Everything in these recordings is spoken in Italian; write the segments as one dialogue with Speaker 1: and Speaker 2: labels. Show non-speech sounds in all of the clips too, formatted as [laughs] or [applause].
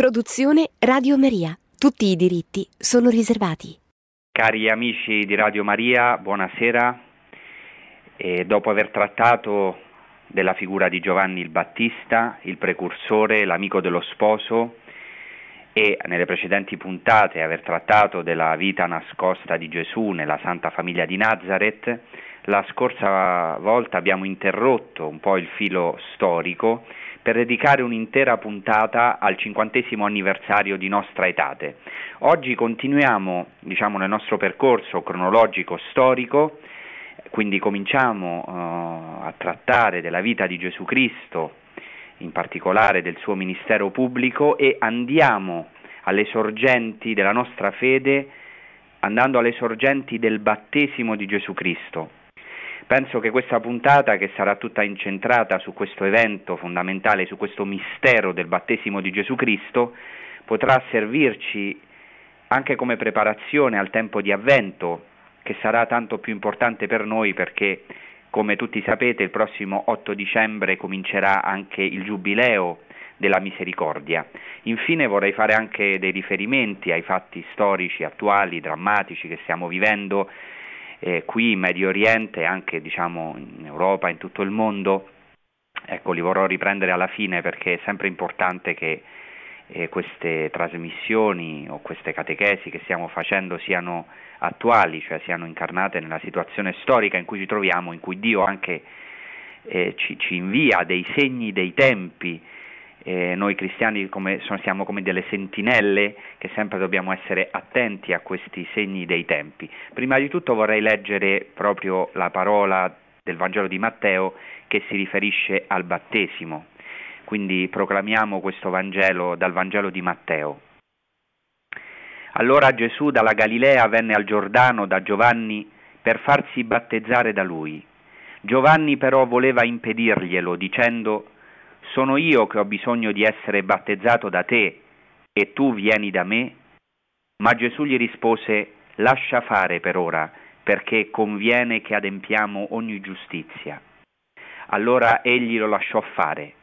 Speaker 1: Produzione Radio Maria. Tutti i diritti sono riservati.
Speaker 2: Cari amici di Radio Maria, buonasera. E dopo aver trattato della figura di Giovanni il Battista, il precursore, l'amico dello sposo, e nelle precedenti puntate aver trattato della vita nascosta di Gesù nella Santa Famiglia di Nazareth, la scorsa volta abbiamo interrotto un po' il filo storico per dedicare un'intera puntata al cinquantesimo anniversario di Nostra Etate. Oggi continuiamo diciamo, nel nostro percorso cronologico storico, quindi cominciamo uh, a trattare della vita di Gesù Cristo, in particolare del suo ministero pubblico, e andiamo alle sorgenti della nostra fede, andando alle sorgenti del battesimo di Gesù Cristo. Penso che questa puntata, che sarà tutta incentrata su questo evento fondamentale, su questo mistero del battesimo di Gesù Cristo, potrà servirci anche come preparazione al tempo di avvento, che sarà tanto più importante per noi perché, come tutti sapete, il prossimo 8 dicembre comincerà anche il giubileo della misericordia. Infine vorrei fare anche dei riferimenti ai fatti storici attuali, drammatici che stiamo vivendo eh, qui in Medio Oriente, anche diciamo, in Europa, in tutto il mondo. Ecco, li vorrò riprendere alla fine perché è sempre importante che eh, queste trasmissioni o queste catechesi che stiamo facendo siano attuali, cioè siano incarnate nella situazione storica in cui ci troviamo, in cui Dio anche eh, ci, ci invia dei segni dei tempi eh, noi cristiani come, siamo come delle sentinelle che sempre dobbiamo essere attenti a questi segni dei tempi. Prima di tutto vorrei leggere proprio la parola del Vangelo di Matteo che si riferisce al battesimo. Quindi proclamiamo questo Vangelo dal Vangelo di Matteo. Allora Gesù dalla Galilea venne al Giordano da Giovanni per farsi battezzare da lui. Giovanni però voleva impedirglielo dicendo sono io che ho bisogno di essere battezzato da te e tu vieni da me? Ma Gesù gli rispose, lascia fare per ora, perché conviene che adempiamo ogni giustizia. Allora egli lo lasciò fare.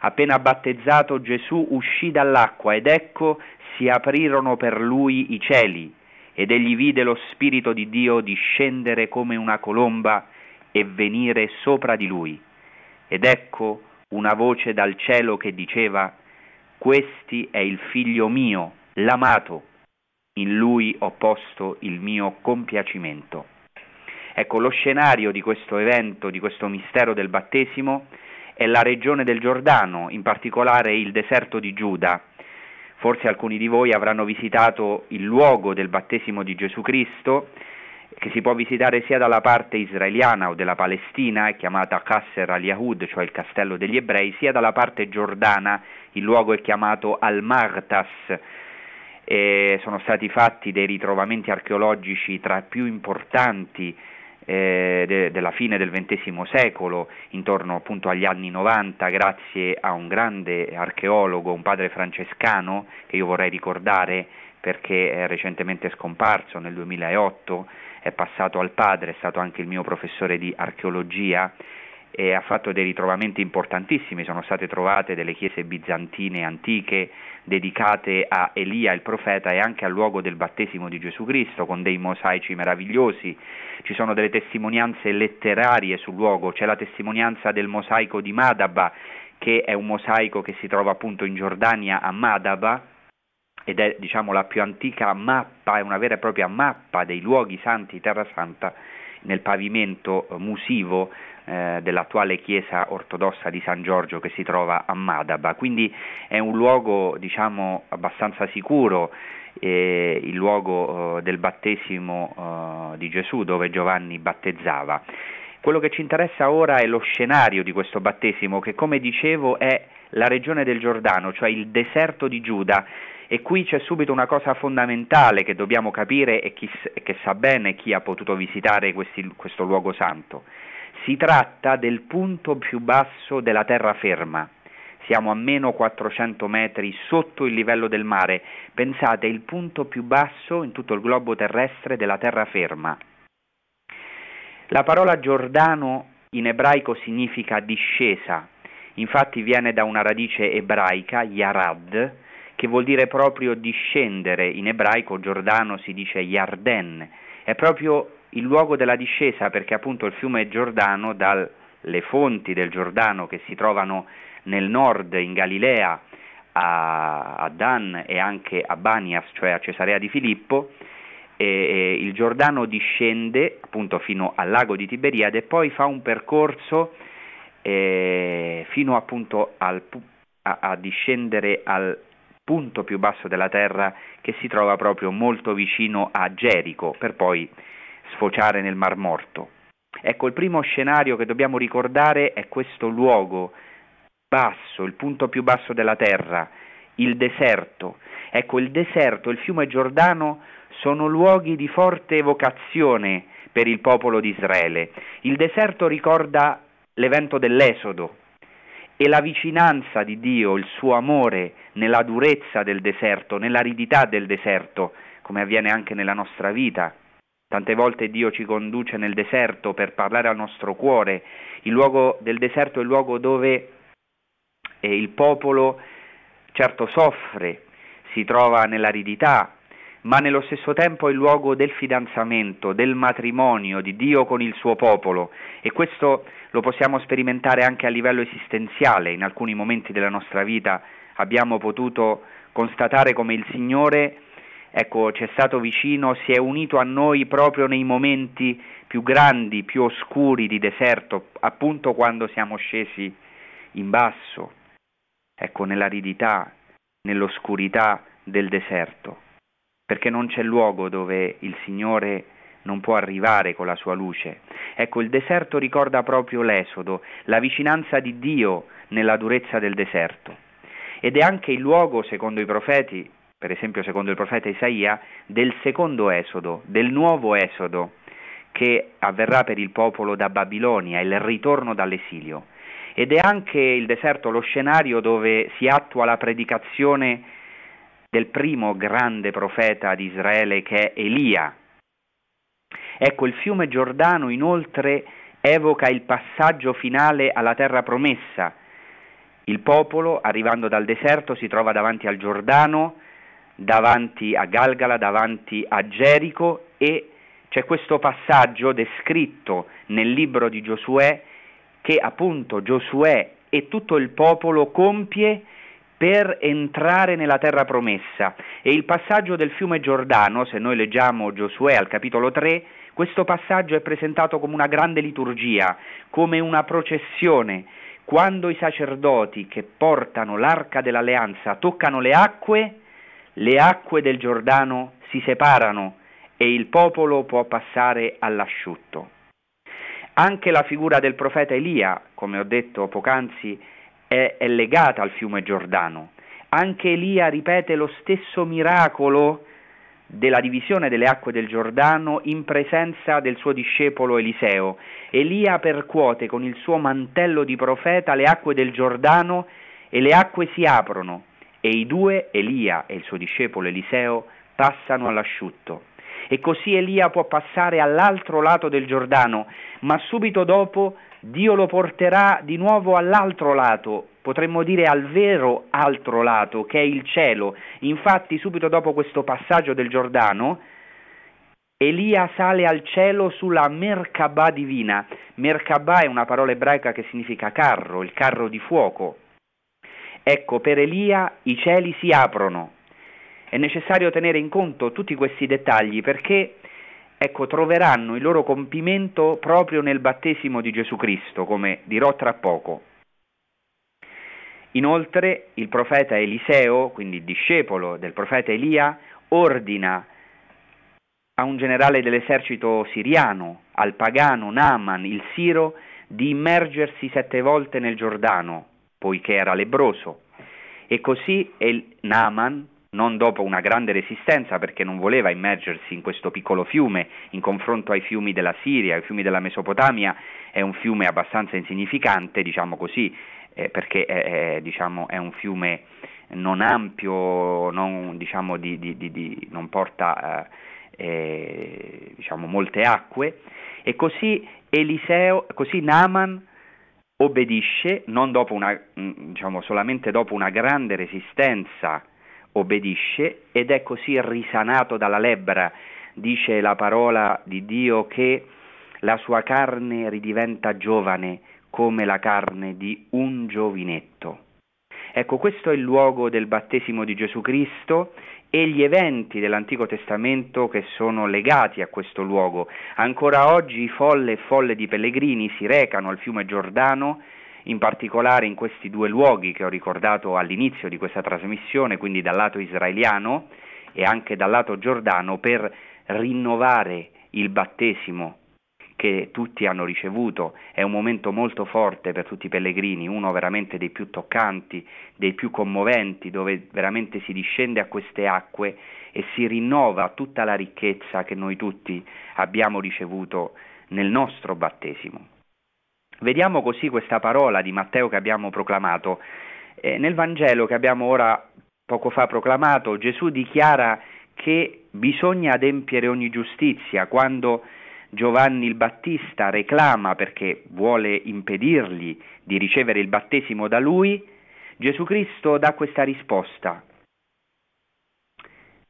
Speaker 2: Appena battezzato Gesù uscì dall'acqua ed ecco si aprirono per lui i cieli ed egli vide lo Spirito di Dio discendere come una colomba e venire sopra di lui. Ed ecco una voce dal cielo che diceva, Questi è il figlio mio, l'amato, in lui ho posto il mio compiacimento. Ecco, lo scenario di questo evento, di questo mistero del battesimo, è la regione del Giordano, in particolare il deserto di Giuda. Forse alcuni di voi avranno visitato il luogo del battesimo di Gesù Cristo che si può visitare sia dalla parte israeliana o della Palestina, è chiamata Qasser al-Yahud, cioè il castello degli ebrei, sia dalla parte giordana, il luogo è chiamato Al-Martas. E sono stati fatti dei ritrovamenti archeologici tra i più importanti eh, de- della fine del XX secolo, intorno appunto agli anni 90, grazie a un grande archeologo, un padre francescano, che io vorrei ricordare perché è recentemente scomparso nel 2008, è passato al padre, è stato anche il mio professore di archeologia e ha fatto dei ritrovamenti importantissimi, sono state trovate delle chiese bizantine antiche dedicate a Elia il profeta e anche al luogo del battesimo di Gesù Cristo con dei mosaici meravigliosi, ci sono delle testimonianze letterarie sul luogo, c'è la testimonianza del mosaico di Madaba che è un mosaico che si trova appunto in Giordania a Madaba ed è diciamo, la più antica mappa, è una vera e propria mappa dei luoghi santi Terra Santa nel pavimento eh, musivo eh, dell'attuale chiesa ortodossa di San Giorgio che si trova a Madaba, quindi è un luogo diciamo, abbastanza sicuro, eh, il luogo eh, del battesimo eh, di Gesù dove Giovanni battezzava. Quello che ci interessa ora è lo scenario di questo battesimo che come dicevo è la regione del Giordano, cioè il deserto di Giuda, e qui c'è subito una cosa fondamentale che dobbiamo capire e chi, che sa bene chi ha potuto visitare questi, questo luogo santo. Si tratta del punto più basso della terraferma. Siamo a meno 400 metri sotto il livello del mare. Pensate, il punto più basso in tutto il globo terrestre della terraferma. La parola Giordano in ebraico significa discesa, infatti viene da una radice ebraica, yarad, che vuol dire proprio discendere, in ebraico Giordano si dice Yarden, è proprio il luogo della discesa perché appunto il fiume Giordano, dalle fonti del Giordano che si trovano nel nord, in Galilea, a, a Dan e anche a Banias, cioè a Cesarea di Filippo, e, e il Giordano discende appunto fino al lago di Tiberiade e poi fa un percorso eh, fino appunto al, a, a discendere al punto più basso della terra che si trova proprio molto vicino a Gerico per poi sfociare nel Mar Morto. Ecco, il primo scenario che dobbiamo ricordare è questo luogo basso, il punto più basso della terra, il deserto. Ecco, il deserto il fiume Giordano sono luoghi di forte evocazione per il popolo di Israele. Il deserto ricorda l'evento dell'Esodo e la vicinanza di Dio, il suo amore nella durezza del deserto, nell'aridità del deserto, come avviene anche nella nostra vita. Tante volte Dio ci conduce nel deserto per parlare al nostro cuore. Il luogo del deserto è il luogo dove eh, il popolo certo soffre, si trova nell'aridità, ma nello stesso tempo è il luogo del fidanzamento, del matrimonio di Dio con il suo popolo e questo lo possiamo sperimentare anche a livello esistenziale. In alcuni momenti della nostra vita abbiamo potuto constatare come il Signore ecco, ci è stato vicino, si è unito a noi proprio nei momenti più grandi, più oscuri di deserto, appunto quando siamo scesi in basso, ecco, nell'aridità, nell'oscurità del deserto perché non c'è luogo dove il Signore non può arrivare con la sua luce. Ecco, il deserto ricorda proprio l'esodo, la vicinanza di Dio nella durezza del deserto. Ed è anche il luogo, secondo i profeti, per esempio secondo il profeta Isaia, del secondo esodo, del nuovo esodo che avverrà per il popolo da Babilonia, il ritorno dall'esilio. Ed è anche il deserto lo scenario dove si attua la predicazione del primo grande profeta di Israele che è Elia. Ecco, il fiume Giordano inoltre evoca il passaggio finale alla terra promessa. Il popolo, arrivando dal deserto, si trova davanti al Giordano, davanti a Galgala, davanti a Gerico e c'è questo passaggio descritto nel libro di Giosuè che appunto Giosuè e tutto il popolo compie per entrare nella terra promessa. E il passaggio del fiume Giordano, se noi leggiamo Giosuè al capitolo 3, questo passaggio è presentato come una grande liturgia, come una processione. Quando i sacerdoti che portano l'arca dell'alleanza toccano le acque, le acque del Giordano si separano e il popolo può passare all'asciutto. Anche la figura del profeta Elia, come ho detto poc'anzi, è, è legata al fiume Giordano. Anche Elia ripete lo stesso miracolo della divisione delle acque del Giordano in presenza del suo discepolo Eliseo. Elia percuote con il suo mantello di profeta le acque del Giordano e le acque si aprono e i due, Elia e il suo discepolo Eliseo, passano all'asciutto. E così Elia può passare all'altro lato del Giordano, ma subito dopo Dio lo porterà di nuovo all'altro lato, potremmo dire al vero altro lato, che è il cielo. Infatti, subito dopo questo passaggio del Giordano, Elia sale al cielo sulla Merkabah divina. Merkabah è una parola ebraica che significa carro, il carro di fuoco. Ecco, per Elia i cieli si aprono. È necessario tenere in conto tutti questi dettagli perché ecco, troveranno il loro compimento proprio nel battesimo di Gesù Cristo, come dirò tra poco. Inoltre il profeta Eliseo, quindi il discepolo del profeta Elia, ordina a un generale dell'esercito siriano, al pagano Naaman, il Siro, di immergersi sette volte nel Giordano, poiché era lebroso. E così El Naaman, non dopo una grande resistenza perché non voleva immergersi in questo piccolo fiume in confronto ai fiumi della Siria, ai fiumi della Mesopotamia, è un fiume abbastanza insignificante, diciamo così, eh, perché è, è, diciamo, è, un fiume non ampio, non, diciamo, di, di, di, non porta eh, eh, diciamo, molte acque, e così Eliseo, così Naaman obbedisce, non dopo una, mm, diciamo, solamente dopo una grande resistenza obbedisce ed è così risanato dalla lebbra, dice la parola di Dio che la sua carne ridiventa giovane come la carne di un giovinetto. Ecco, questo è il luogo del battesimo di Gesù Cristo e gli eventi dell'Antico Testamento che sono legati a questo luogo. Ancora oggi folle e folle di pellegrini si recano al fiume Giordano, in particolare in questi due luoghi che ho ricordato all'inizio di questa trasmissione, quindi dal lato israeliano e anche dal lato giordano, per rinnovare il battesimo che tutti hanno ricevuto, è un momento molto forte per tutti i pellegrini, uno veramente dei più toccanti, dei più commoventi, dove veramente si discende a queste acque e si rinnova tutta la ricchezza che noi tutti abbiamo ricevuto nel nostro battesimo. Vediamo così questa parola di Matteo che abbiamo proclamato. Eh, nel Vangelo che abbiamo ora poco fa proclamato, Gesù dichiara che bisogna adempiere ogni giustizia quando Giovanni il Battista reclama perché vuole impedirgli di ricevere il battesimo da lui, Gesù Cristo dà questa risposta.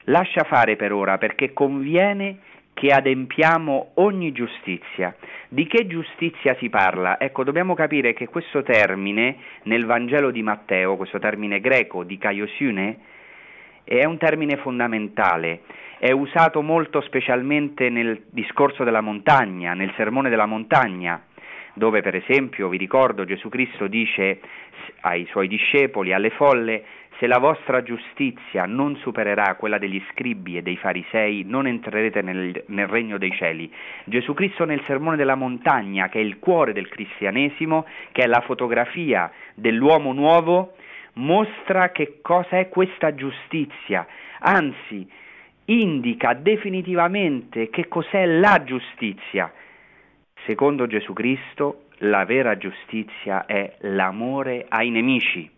Speaker 2: Lascia fare per ora perché conviene che adempiamo ogni giustizia. Di che giustizia si parla? Ecco, dobbiamo capire che questo termine nel Vangelo di Matteo, questo termine greco di kaiosune, è un termine fondamentale è usato molto specialmente nel discorso della montagna, nel sermone della montagna, dove per esempio, vi ricordo, Gesù Cristo dice ai suoi discepoli, alle folle, se la vostra giustizia non supererà quella degli scribi e dei farisei, non entrerete nel, nel, regno dei cieli. Gesù Cristo nel sermone della montagna, che è il cuore del cristianesimo, che è la fotografia dell'uomo nuovo, mostra che cosa è questa giustizia. Anzi, indica definitivamente che cos'è la giustizia. Secondo Gesù Cristo, la vera giustizia è l'amore ai nemici.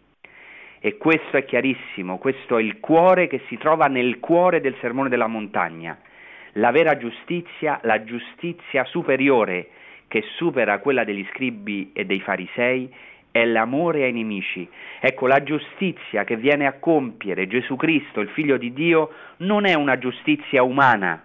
Speaker 2: E questo è chiarissimo, questo è il cuore che si trova nel cuore del sermone della montagna. La vera giustizia, la giustizia superiore che supera quella degli scribi e dei farisei, è l'amore ai nemici. Ecco, la giustizia che viene a compiere Gesù Cristo, il Figlio di Dio, non è una giustizia umana.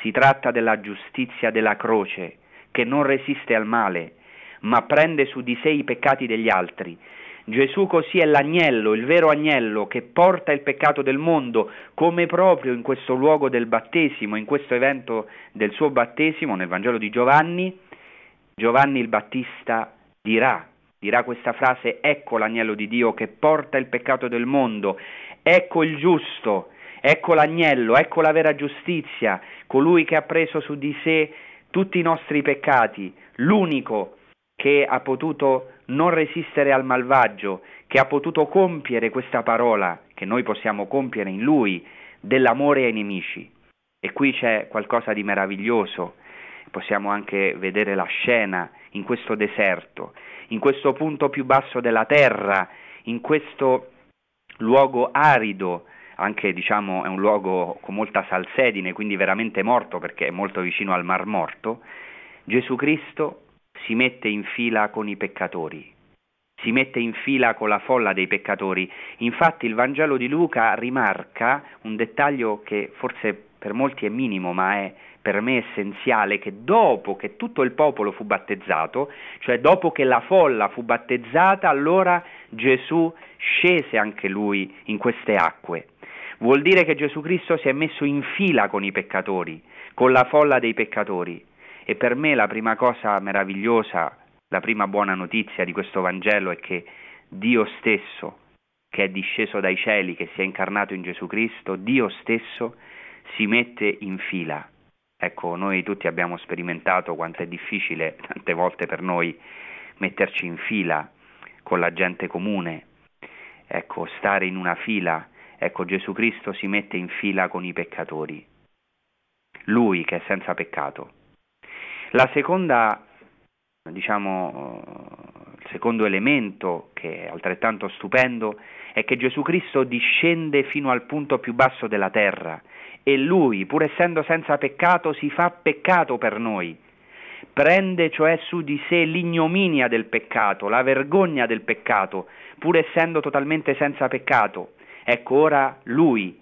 Speaker 2: Si tratta della giustizia della croce, che non resiste al male, ma prende su di sé i peccati degli altri. Gesù così è l'agnello, il vero agnello che porta il peccato del mondo, come proprio in questo luogo del battesimo, in questo evento del suo battesimo, nel Vangelo di Giovanni, Giovanni il Battista dirà dirà questa frase, ecco l'agnello di Dio che porta il peccato del mondo, ecco il giusto, ecco l'agnello, ecco la vera giustizia, colui che ha preso su di sé tutti i nostri peccati, l'unico che ha potuto non resistere al malvagio, che ha potuto compiere questa parola che noi possiamo compiere in lui, dell'amore ai nemici. E qui c'è qualcosa di meraviglioso, possiamo anche vedere la scena in questo deserto in questo punto più basso della terra, in questo luogo arido, anche diciamo è un luogo con molta salsedine, quindi veramente morto perché è molto vicino al Mar Morto, Gesù Cristo si mette in fila con i peccatori, si mette in fila con la folla dei peccatori. Infatti il Vangelo di Luca rimarca un dettaglio che forse per molti è minimo, ma è per me essenziale che dopo che tutto il popolo fu battezzato, cioè dopo che la folla fu battezzata, allora Gesù scese anche lui in queste acque. Vuol dire che Gesù Cristo si è messo in fila con i peccatori, con la folla dei peccatori. E per me la prima cosa meravigliosa, la prima buona notizia di questo Vangelo è che Dio stesso, che è disceso dai cieli, che si è incarnato in Gesù Cristo, Dio stesso si mette in fila Ecco, noi tutti abbiamo sperimentato quanto è difficile tante volte per noi metterci in fila con la gente comune, ecco, stare in una fila, ecco, Gesù Cristo si mette in fila con i peccatori, lui che è senza peccato. La seconda, diciamo, il secondo elemento che è altrettanto stupendo è che Gesù Cristo discende fino al punto più basso della terra e lui, pur essendo senza peccato, si fa peccato per noi. Prende cioè su di sé l'ignominia del peccato, la vergogna del peccato, pur essendo totalmente senza peccato. Ecco ora lui,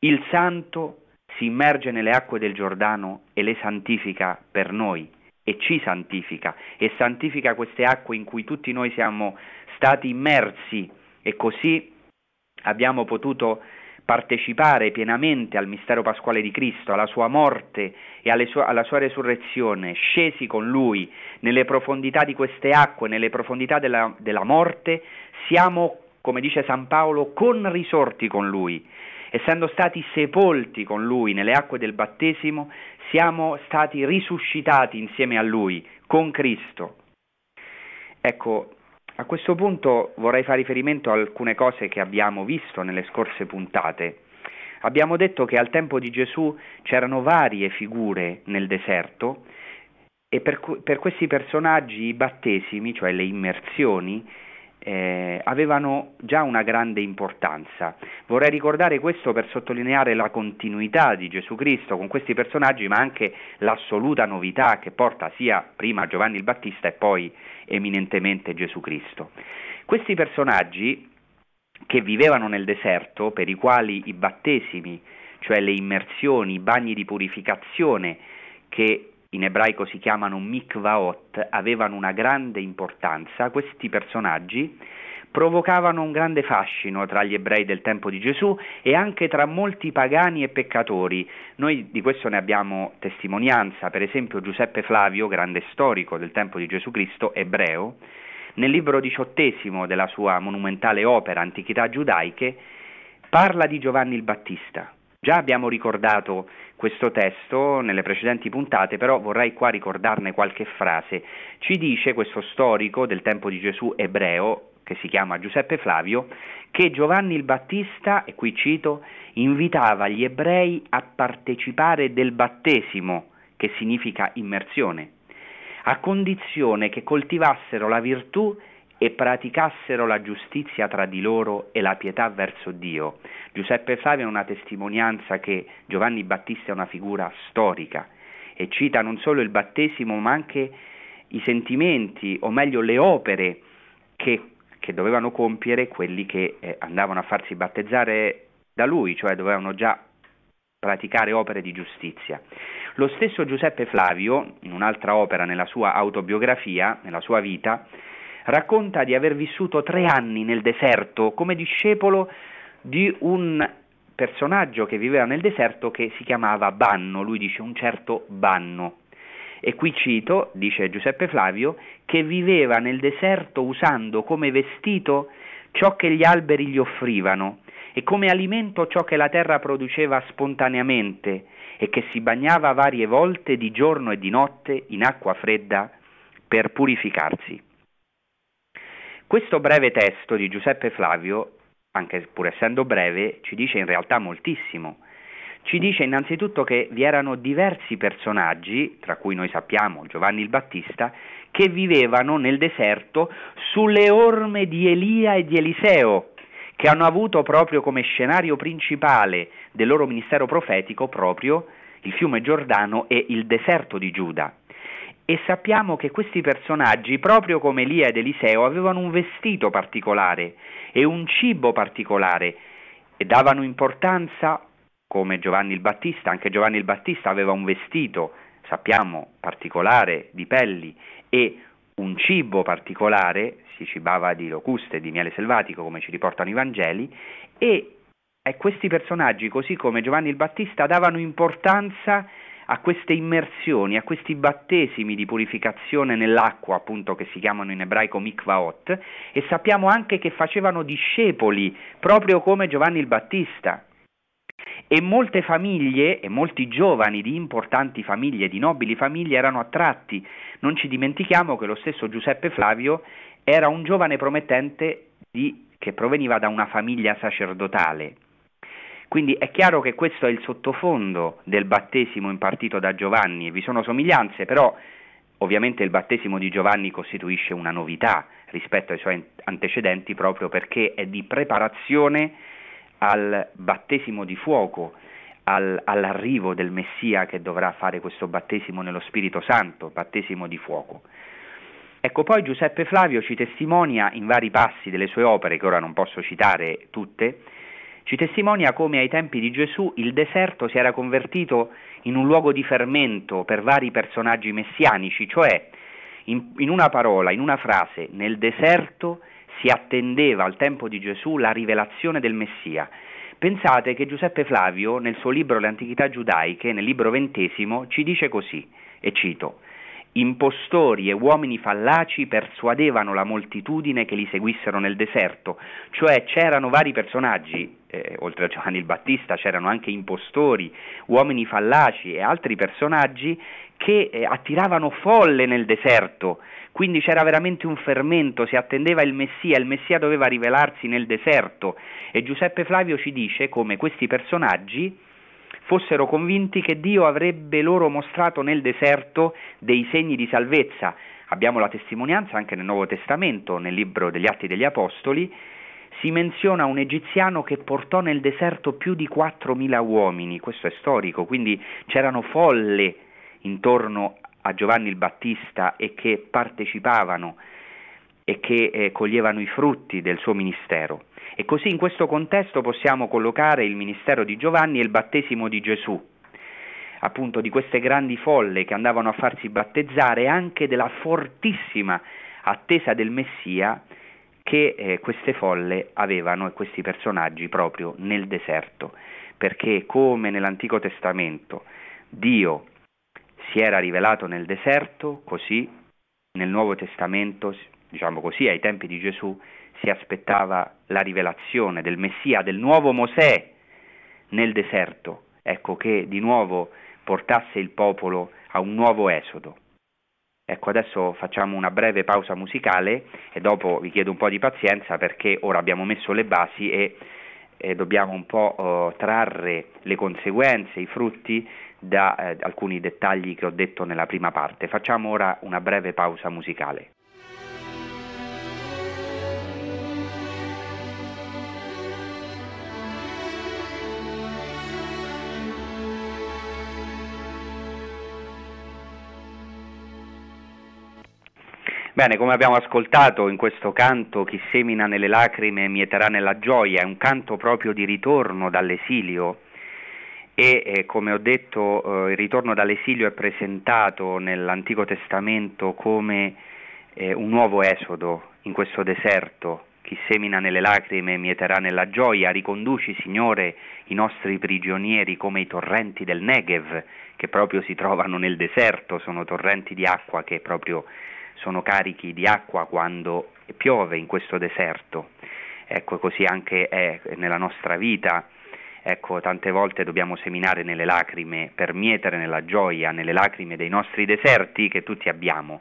Speaker 2: il santo, si immerge nelle acque del Giordano e le santifica per noi e ci santifica e santifica queste acque in cui tutti noi siamo stati immersi e così abbiamo potuto partecipare pienamente al mistero pasquale di Cristo, alla sua morte e sue, alla sua resurrezione, scesi con Lui nelle profondità di queste acque, nelle profondità della, della morte, siamo, come dice San Paolo, con risorti con Lui. Essendo stati sepolti con Lui nelle acque del battesimo, siamo stati risuscitati insieme a Lui, con Cristo. Ecco, a questo punto vorrei fare riferimento a alcune cose che abbiamo visto nelle scorse puntate. Abbiamo detto che al tempo di Gesù c'erano varie figure nel deserto e per, per questi personaggi i battesimi, cioè le immersioni, eh, avevano già una grande importanza. Vorrei ricordare questo per sottolineare la continuità di Gesù Cristo con questi personaggi, ma anche l'assoluta novità che porta sia prima Giovanni il Battista e poi eminentemente Gesù Cristo. Questi personaggi che vivevano nel deserto, per i quali i battesimi, cioè le immersioni, i bagni di purificazione che in ebraico si chiamano mikvaot, avevano una grande importanza, questi personaggi provocavano un grande fascino tra gli ebrei del tempo di Gesù e anche tra molti pagani e peccatori. Noi di questo ne abbiamo testimonianza, per esempio Giuseppe Flavio, grande storico del tempo di Gesù Cristo, ebreo, nel libro diciottesimo della sua monumentale opera Antichità giudaiche, parla di Giovanni il Battista. Già abbiamo ricordato questo testo nelle precedenti puntate, però vorrei qua ricordarne qualche frase. Ci dice questo storico del tempo di Gesù ebreo, che si chiama Giuseppe Flavio, che Giovanni il Battista, e qui cito, invitava gli ebrei a partecipare del battesimo, che significa immersione, a condizione che coltivassero la virtù e praticassero la giustizia tra di loro e la pietà verso Dio. Giuseppe Flavio è una testimonianza che Giovanni Battista è una figura storica e cita non solo il battesimo ma anche i sentimenti, o meglio le opere che, che dovevano compiere quelli che eh, andavano a farsi battezzare da lui, cioè dovevano già praticare opere di giustizia. Lo stesso Giuseppe Flavio, in un'altra opera nella sua autobiografia, nella sua vita, racconta di aver vissuto tre anni nel deserto come discepolo di un personaggio che viveva nel deserto che si chiamava Banno, lui dice un certo Banno. E qui cito, dice Giuseppe Flavio, che viveva nel deserto usando come vestito ciò che gli alberi gli offrivano e come alimento ciò che la terra produceva spontaneamente e che si bagnava varie volte di giorno e di notte in acqua fredda per purificarsi. Questo breve testo di Giuseppe Flavio, anche pur essendo breve, ci dice in realtà moltissimo. Ci dice innanzitutto che vi erano diversi personaggi, tra cui noi sappiamo Giovanni il Battista, che vivevano nel deserto sulle orme di Elia e di Eliseo, che hanno avuto proprio come scenario principale del loro ministero profetico proprio il fiume Giordano e il deserto di Giuda e sappiamo che questi personaggi, proprio come Elia ed Eliseo, avevano un vestito particolare e un cibo particolare e davano importanza, come Giovanni il Battista, anche Giovanni il Battista aveva un vestito, sappiamo, particolare di pelli e un cibo particolare, si cibava di locuste, di miele selvatico, come ci riportano i Vangeli, e questi personaggi, così come Giovanni il Battista, davano importanza a queste immersioni, a questi battesimi di purificazione nell'acqua, appunto che si chiamano in ebraico mikvaot, e sappiamo anche che facevano discepoli, proprio come Giovanni il Battista. E molte famiglie e molti giovani di importanti famiglie, di nobili famiglie, erano attratti. Non ci dimentichiamo che lo stesso Giuseppe Flavio era un giovane promettente di, che proveniva da una famiglia sacerdotale. Quindi è chiaro che questo è il sottofondo del battesimo impartito da Giovanni, vi sono somiglianze, però ovviamente il battesimo di Giovanni costituisce una novità rispetto ai suoi antecedenti proprio perché è di preparazione al battesimo di fuoco, al, all'arrivo del Messia che dovrà fare questo battesimo nello Spirito Santo, battesimo di fuoco. Ecco, poi Giuseppe Flavio ci testimonia in vari passi delle sue opere, che ora non posso citare tutte, ci testimonia come ai tempi di Gesù il deserto si era convertito in un luogo di fermento per vari personaggi messianici, cioè in, in una parola, in una frase, nel deserto si attendeva al tempo di Gesù la rivelazione del Messia. Pensate che Giuseppe Flavio nel suo libro Le antichità giudaiche, nel libro ventesimo, ci dice così, e cito, impostori e uomini fallaci persuadevano la moltitudine che li seguissero nel deserto, cioè c'erano vari personaggi, eh, oltre a Giovanni il Battista c'erano anche impostori, uomini fallaci e altri personaggi che eh, attiravano folle nel deserto, quindi c'era veramente un fermento, si attendeva il Messia, il Messia doveva rivelarsi nel deserto. E Giuseppe Flavio ci dice come questi personaggi fossero convinti che Dio avrebbe loro mostrato nel deserto dei segni di salvezza. Abbiamo la testimonianza anche nel Nuovo Testamento, nel libro degli Atti degli Apostoli, si menziona un egiziano che portò nel deserto più di 4.000 uomini, questo è storico, quindi c'erano folle intorno a Giovanni il Battista e che partecipavano e che eh, coglievano i frutti del suo ministero. E così in questo contesto possiamo collocare il ministero di Giovanni e il battesimo di Gesù, appunto di queste grandi folle che andavano a farsi battezzare e anche della fortissima attesa del Messia che eh, queste folle avevano e questi personaggi proprio nel deserto, perché come nell'Antico Testamento Dio si era rivelato nel deserto, così nel Nuovo Testamento, diciamo così, ai tempi di Gesù, si aspettava la rivelazione del Messia, del nuovo Mosè nel deserto, ecco che di nuovo portasse il popolo a un nuovo esodo. Ecco, adesso facciamo una breve pausa musicale e dopo vi chiedo un po' di pazienza perché ora abbiamo messo le basi e, e dobbiamo un po' uh, trarre le conseguenze, i frutti da eh, alcuni dettagli che ho detto nella prima parte. Facciamo ora una breve pausa musicale. Bene, come abbiamo ascoltato in questo canto, chi semina nelle lacrime mieterà nella gioia, è un canto proprio di ritorno dall'esilio e eh, come ho detto eh, il ritorno dall'esilio è presentato nell'Antico Testamento come eh, un nuovo esodo in questo deserto. Chi semina nelle lacrime mieterà nella gioia, riconduci, Signore, i nostri prigionieri come i torrenti del Negev, che proprio si trovano nel deserto, sono torrenti di acqua che proprio sono carichi di acqua quando piove in questo deserto. Ecco, così anche è nella nostra vita. Ecco, tante volte dobbiamo seminare nelle lacrime per mietere nella gioia, nelle lacrime dei nostri deserti che tutti abbiamo.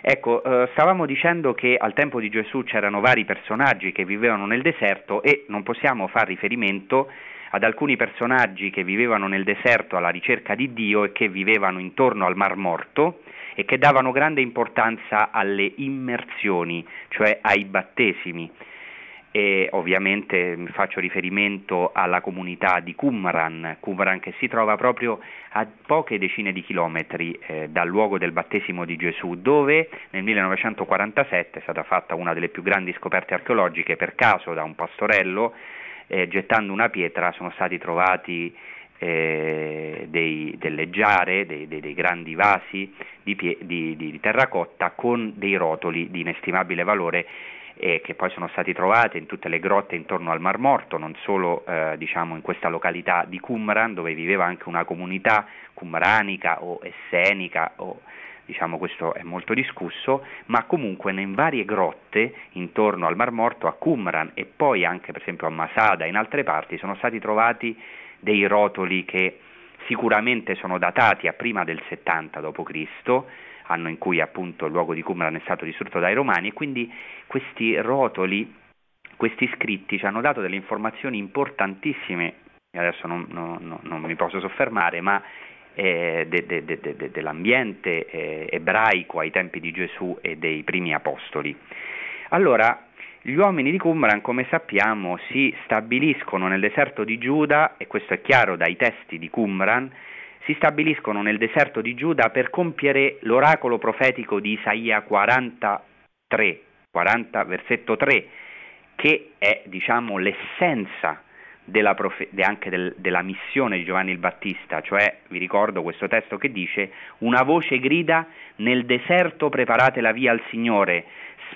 Speaker 2: Ecco, eh, stavamo dicendo che al tempo di Gesù c'erano vari personaggi che vivevano nel deserto e non possiamo far riferimento ad alcuni personaggi che vivevano nel deserto alla ricerca di Dio e che vivevano intorno al Mar Morto e che davano grande importanza alle immersioni, cioè ai battesimi. E ovviamente faccio riferimento alla comunità di Qumran, Qumran che si trova proprio a poche decine di chilometri eh, dal luogo del battesimo di Gesù, dove nel 1947 è stata fatta una delle più grandi scoperte archeologiche per caso da un pastorello, eh, gettando una pietra sono stati trovati eh, dei, delle giare, dei, dei, dei grandi vasi di, pie, di, di, terracotta con dei rotoli di inestimabile valore eh, che poi sono stati trovati in tutte le grotte intorno al Mar Morto, non solo eh, diciamo in questa località di Qumran dove viveva anche una comunità qumranica o essenica o diciamo questo è molto discusso, ma comunque in varie grotte intorno al Mar Morto, a Qumran e poi anche per esempio a Masada e in altre parti sono stati trovati dei rotoli che sicuramente sono datati a prima del 70 d.C., anno in cui appunto il luogo di Qumran è stato distrutto dai Romani, e quindi questi rotoli, questi scritti ci hanno dato delle informazioni importantissime, adesso non, non, non mi posso soffermare, ma eh, de, de, de, dell'ambiente eh, ebraico ai tempi di Gesù e dei primi apostoli. Allora, gli uomini di Qumran, come sappiamo, si stabiliscono nel deserto di Giuda, e questo è chiaro dai testi di Qumran, si stabiliscono nel deserto di Giuda per compiere l'oracolo profetico di Isaia 43, 40 versetto 3, che è diciamo l'essenza della profe- anche del, della missione di Giovanni il Battista, cioè vi ricordo questo testo che dice una voce grida nel deserto preparate la via al Signore,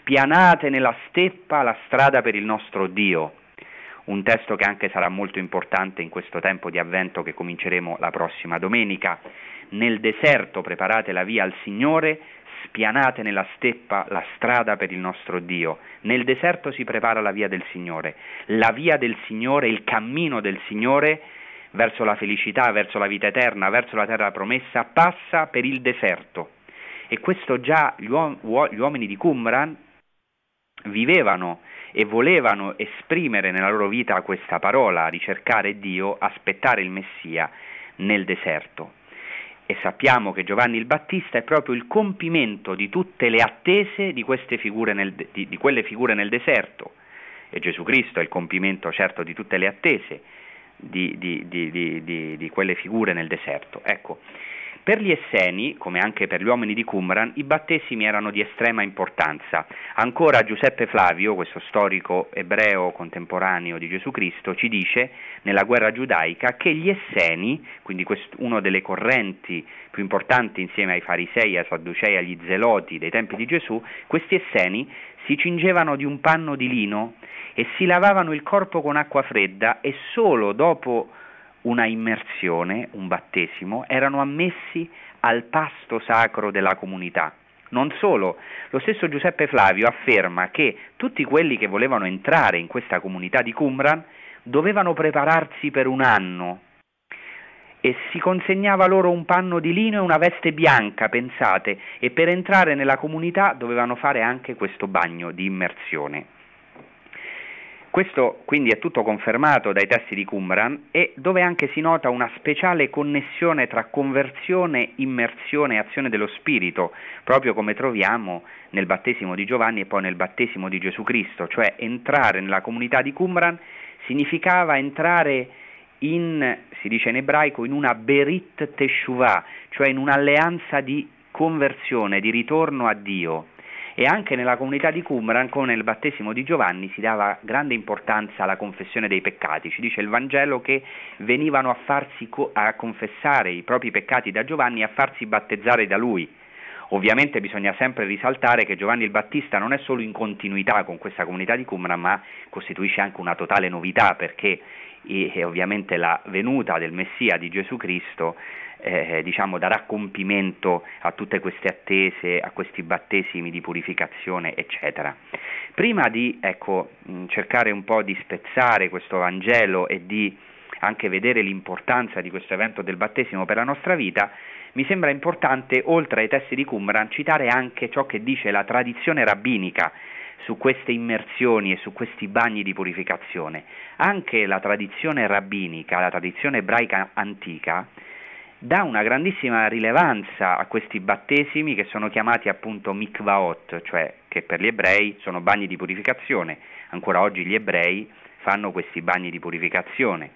Speaker 2: spianate nella steppa la strada per il nostro Dio. Un testo che anche sarà molto importante in questo tempo di avvento che cominceremo la prossima domenica. Nel deserto preparate la via al Signore, spianate nella steppa la strada per il nostro Dio. Nel deserto si prepara la via del Signore. La via del Signore, il cammino del Signore verso la felicità, verso la vita eterna, verso la terra promessa, passa per il deserto. E questo già gli, uom- gli uomini di Qumran vivevano e volevano esprimere nella loro vita questa parola, ricercare Dio, aspettare il Messia nel deserto e sappiamo che Giovanni il Battista è proprio il compimento di tutte le attese di, nel, di, di quelle figure nel deserto e Gesù Cristo è il compimento certo di tutte le attese di, di quelle figure nel deserto. Ecco, per gli Esseni, come anche per gli uomini di Qumran, i battesimi erano di estrema importanza. Ancora Giuseppe Flavio, questo storico ebreo contemporaneo di Gesù Cristo, ci dice nella guerra giudaica che gli Esseni, quindi una delle correnti più importanti insieme ai farisei, ai sadducei, agli zeloti dei tempi di Gesù, questi Esseni si cingevano di un panno di lino e si lavavano il corpo con acqua fredda e solo dopo una immersione, un battesimo, erano ammessi al pasto sacro della comunità. Non solo, lo stesso Giuseppe Flavio afferma che tutti quelli che volevano entrare in questa comunità di Qumran dovevano prepararsi per un anno e si consegnava loro un panno di lino e una veste bianca, pensate, e per entrare nella comunità dovevano fare anche questo bagno di immersione. Questo quindi è tutto confermato dai testi di Qumran e dove anche si nota una speciale connessione tra conversione, immersione e azione dello Spirito, proprio come troviamo nel battesimo di Giovanni e poi nel battesimo di Gesù Cristo, cioè entrare nella comunità di Qumran significava entrare in, si dice in ebraico, in una berit teshuvah, cioè in un'alleanza di conversione, di ritorno a Dio e anche nella comunità di Qumran, come nel battesimo di Giovanni, si dava grande importanza alla confessione dei peccati. Ci dice il Vangelo che venivano a, farsi, a confessare i propri peccati da Giovanni e a farsi battezzare da lui. Ovviamente bisogna sempre risaltare che Giovanni il Battista non è solo in continuità con questa comunità di Qumran, ma costituisce anche una totale novità perché e, ovviamente la venuta del Messia di Gesù Cristo eh, diciamo, darà compimento a tutte queste attese, a questi battesimi di purificazione, eccetera. Prima di ecco, cercare un po' di spezzare questo Vangelo e di anche vedere l'importanza di questo evento del battesimo per la nostra vita, mi sembra importante, oltre ai testi di Qumran, citare anche ciò che dice la tradizione rabbinica su queste immersioni e su questi bagni di purificazione. Anche la tradizione rabbinica, la tradizione ebraica antica, dà una grandissima rilevanza a questi battesimi che sono chiamati appunto mikvaot, cioè che per gli ebrei sono bagni di purificazione. Ancora oggi gli ebrei fanno questi bagni di purificazione.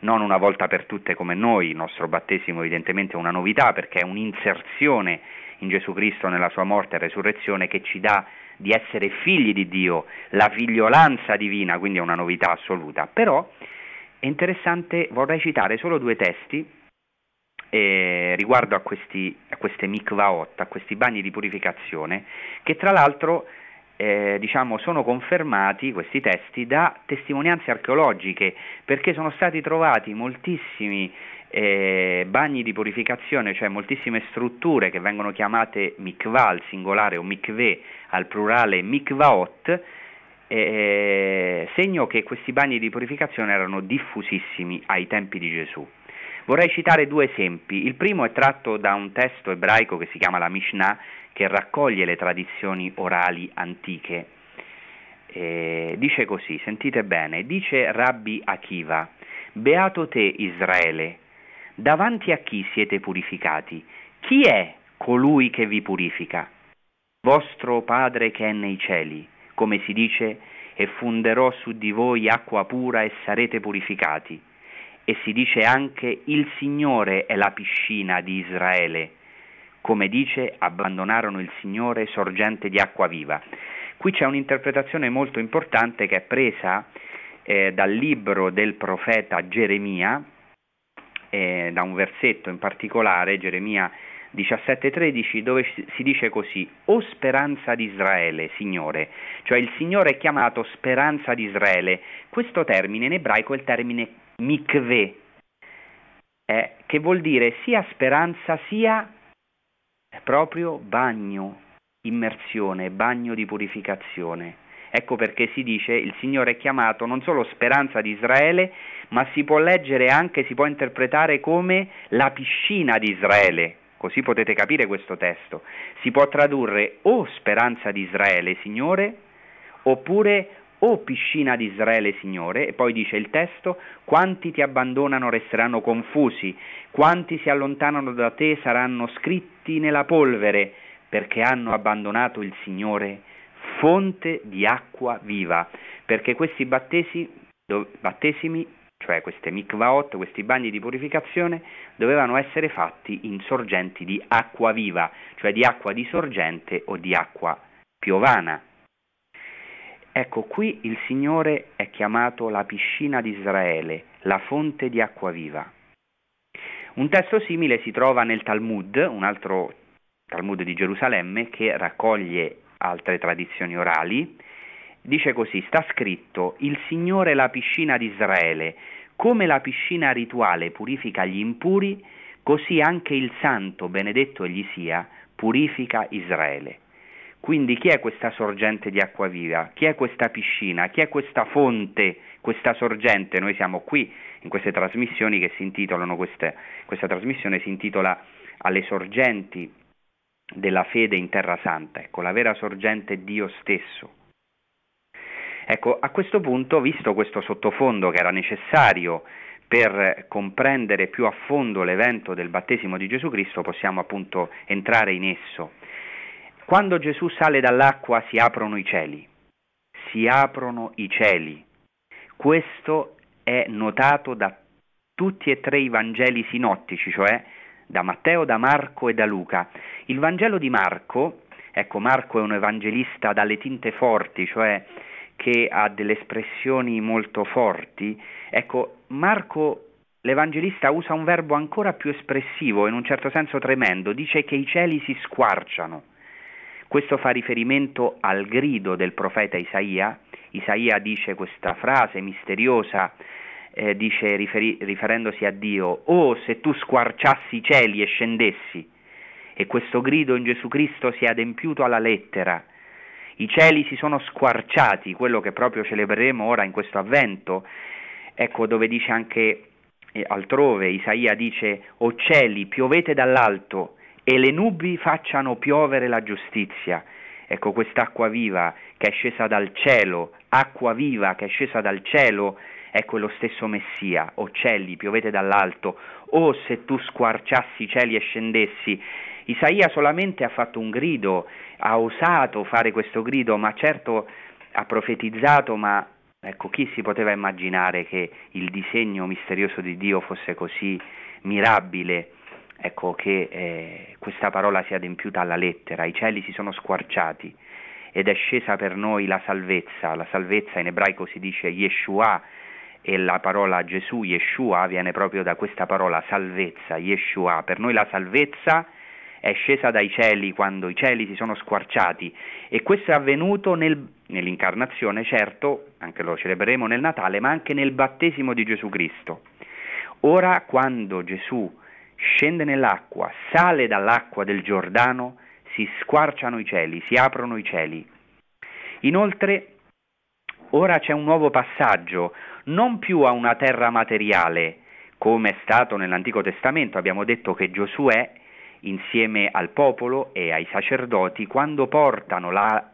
Speaker 2: Non una volta per tutte come noi, il nostro battesimo evidentemente è una novità perché è un'inserzione in Gesù Cristo nella sua morte e resurrezione che ci dà di essere figli di Dio, la figliolanza divina, quindi è una novità assoluta. Però è interessante, vorrei citare solo due testi eh, riguardo a, questi, a queste mikvaot, a questi bagni di purificazione, che tra l'altro eh, diciamo, sono confermati questi testi da testimonianze archeologiche, perché sono stati trovati moltissimi eh, bagni di purificazione, cioè moltissime strutture che vengono chiamate mikvah al singolare o mikve al plurale mikvaot, eh, segno che questi bagni di purificazione erano diffusissimi ai tempi di Gesù. Vorrei citare due esempi. Il primo è tratto da un testo ebraico che si chiama la Mishnah, che raccoglie le tradizioni orali antiche. Eh, dice così, sentite bene, dice Rabbi Akiva, Beato te Israele, davanti a chi siete purificati? Chi è colui che vi purifica? Vostro Padre che è nei cieli, come si dice, e funderò su di voi acqua pura e sarete purificati e si dice anche il Signore è la piscina di Israele. Come dice, abbandonarono il Signore sorgente di acqua viva. Qui c'è un'interpretazione molto importante che è presa eh, dal libro del profeta Geremia, eh, da un versetto in particolare, Geremia 17:13 dove si dice così, o speranza di Israele, Signore, cioè il Signore è chiamato speranza di Israele. Questo termine in ebraico è il termine mikve, eh, che vuol dire sia speranza sia proprio bagno, immersione, bagno di purificazione. Ecco perché si dice il Signore è chiamato non solo speranza di Israele, ma si può leggere anche, si può interpretare come la piscina di Israele, Così potete capire questo testo. Si può tradurre o speranza di Israele, Signore, oppure o piscina di Israele, Signore, e poi dice il testo, quanti ti abbandonano resteranno confusi, quanti si allontanano da te saranno scritti nella polvere, perché hanno abbandonato il Signore, fonte di acqua viva, perché questi battesi, battesimi cioè queste mikvaot, questi bagni di purificazione, dovevano essere fatti in sorgenti di acqua viva, cioè di acqua di sorgente o di acqua piovana. Ecco, qui il Signore è chiamato la piscina di Israele, la fonte di acqua viva. Un testo simile si trova nel Talmud, un altro Talmud di Gerusalemme, che raccoglie altre tradizioni orali, Dice così, sta scritto, il Signore è la piscina di Israele, come la piscina rituale purifica gli impuri, così anche il santo, benedetto egli sia, purifica Israele. Quindi chi è questa sorgente di acqua viva? Chi è questa piscina? Chi è questa fonte, questa sorgente? Noi siamo qui in queste trasmissioni che si intitolano, queste, questa trasmissione si intitola Alle sorgenti della fede in terra santa. Ecco, la vera sorgente è Dio stesso. Ecco, a questo punto, visto questo sottofondo che era necessario per comprendere più a fondo l'evento del battesimo di Gesù Cristo, possiamo appunto entrare in esso. Quando Gesù sale dall'acqua si aprono i cieli, si aprono i cieli. Questo è notato da tutti e tre i Vangeli sinottici, cioè da Matteo, da Marco e da Luca. Il Vangelo di Marco, ecco Marco è un evangelista dalle tinte forti, cioè che ha delle espressioni molto forti, ecco, Marco l'Evangelista usa un verbo ancora più espressivo, in un certo senso tremendo, dice che i cieli si squarciano. Questo fa riferimento al grido del profeta Isaia. Isaia dice questa frase misteriosa, eh, dice riferi- riferendosi a Dio, oh se tu squarciassi i cieli e scendessi. E questo grido in Gesù Cristo si è adempiuto alla lettera i cieli si sono squarciati, quello che proprio celebreremo ora in questo avvento, ecco dove dice anche eh, altrove, Isaia dice, o cieli, piovete dall'alto e le nubi facciano piovere la giustizia. Ecco quest'acqua viva che è scesa dal cielo, acqua viva che è scesa dal cielo, ecco lo stesso Messia, o cieli, piovete dall'alto, o se tu squarciassi i cieli e scendessi. Isaia solamente ha fatto un grido, ha osato fare questo grido, ma certo ha profetizzato, ma ecco chi si poteva immaginare che il disegno misterioso di Dio fosse così mirabile, ecco che eh, questa parola sia adempiuta alla lettera, i cieli si sono squarciati ed è scesa per noi la salvezza, la salvezza in ebraico si dice Yeshua e la parola Gesù, Yeshua, viene proprio da questa parola salvezza, Yeshua, per noi la salvezza è scesa dai cieli quando i cieli si sono squarciati. E questo è avvenuto nel, nell'incarnazione, certo, anche lo celebreremo nel Natale, ma anche nel battesimo di Gesù Cristo. Ora quando Gesù scende nell'acqua, sale dall'acqua del Giordano, si squarciano i cieli, si aprono i cieli. Inoltre, ora c'è un nuovo passaggio, non più a una terra materiale, come è stato nell'Antico Testamento, abbiamo detto che Giosuè insieme al popolo e ai sacerdoti, quando portano la,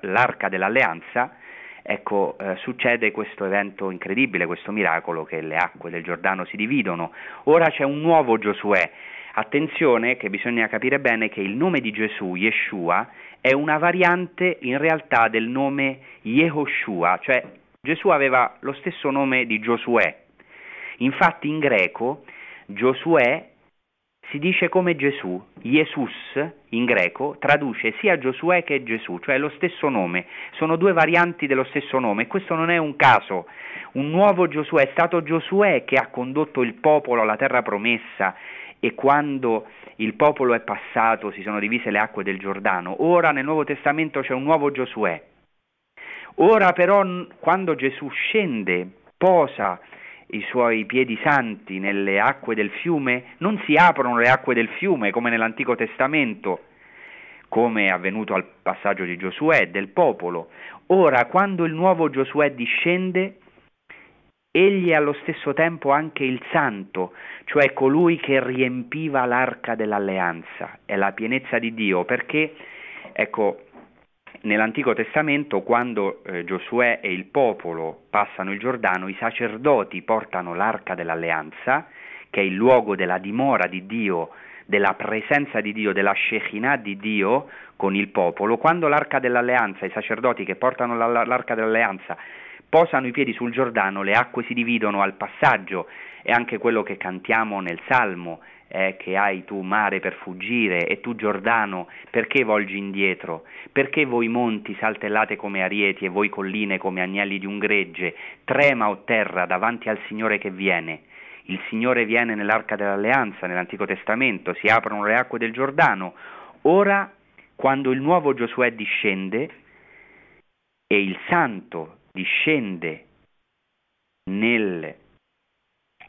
Speaker 2: l'arca dell'alleanza, ecco, eh, succede questo evento incredibile, questo miracolo che le acque del Giordano si dividono. Ora c'è un nuovo Giosuè. Attenzione che bisogna capire bene che il nome di Gesù, Yeshua, è una variante in realtà del nome Yehoshua, cioè Gesù aveva lo stesso nome di Giosuè. Infatti in greco Giosuè si dice come Gesù, Jesus in greco traduce sia Giosuè che Gesù, cioè lo stesso nome, sono due varianti dello stesso nome. Questo non è un caso, un nuovo Giosuè, è stato Giosuè che ha condotto il popolo alla terra promessa e quando il popolo è passato si sono divise le acque del Giordano, ora nel Nuovo Testamento c'è un nuovo Giosuè. Ora però quando Gesù scende, posa i suoi piedi santi nelle acque del fiume, non si aprono le acque del fiume come nell'Antico Testamento, come è avvenuto al passaggio di Giosuè, del popolo. Ora, quando il nuovo Giosuè discende, egli è allo stesso tempo anche il santo, cioè colui che riempiva l'arca dell'alleanza, è la pienezza di Dio, perché, ecco, nell'Antico Testamento, quando eh, Giosuè e il popolo passano il Giordano, i sacerdoti portano l'arca dell'alleanza, che è il luogo della dimora di Dio, della presenza di Dio, della Shekinah di Dio con il popolo. Quando l'arca dell'alleanza, i sacerdoti che portano l'arca dell'alleanza, posano i piedi sul Giordano, le acque si dividono al passaggio, è anche quello che cantiamo nel Salmo, eh, che hai tu mare per fuggire e tu Giordano perché volgi indietro? Perché voi monti saltellate come arieti e voi colline come agnelli di un gregge? Trema o terra davanti al Signore che viene. Il Signore viene nell'arca dell'alleanza, nell'Antico Testamento, si aprono le acque del Giordano. Ora, quando il nuovo Giosuè discende e il santo discende nel